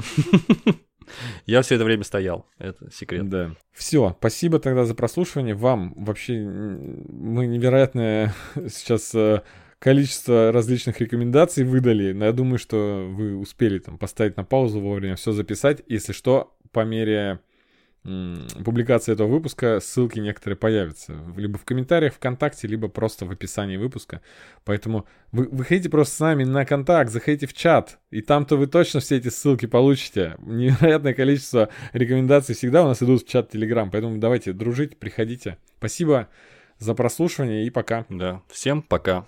S4: Я все это время стоял, это секрет.
S3: Да. Все, спасибо тогда за прослушивание. Вам вообще мы невероятное сейчас э, количество различных рекомендаций выдали. Но я думаю, что вы успели там поставить на паузу вовремя, все записать. Если что, по мере публикации этого выпуска ссылки некоторые появятся. Либо в комментариях ВКонтакте, либо просто в описании выпуска. Поэтому вы, выходите просто с нами на контакт, заходите в чат, и там-то вы точно все эти ссылки получите. Невероятное количество рекомендаций всегда у нас идут в чат Телеграм, поэтому давайте дружить, приходите. Спасибо за прослушивание и пока.
S4: Да, всем пока.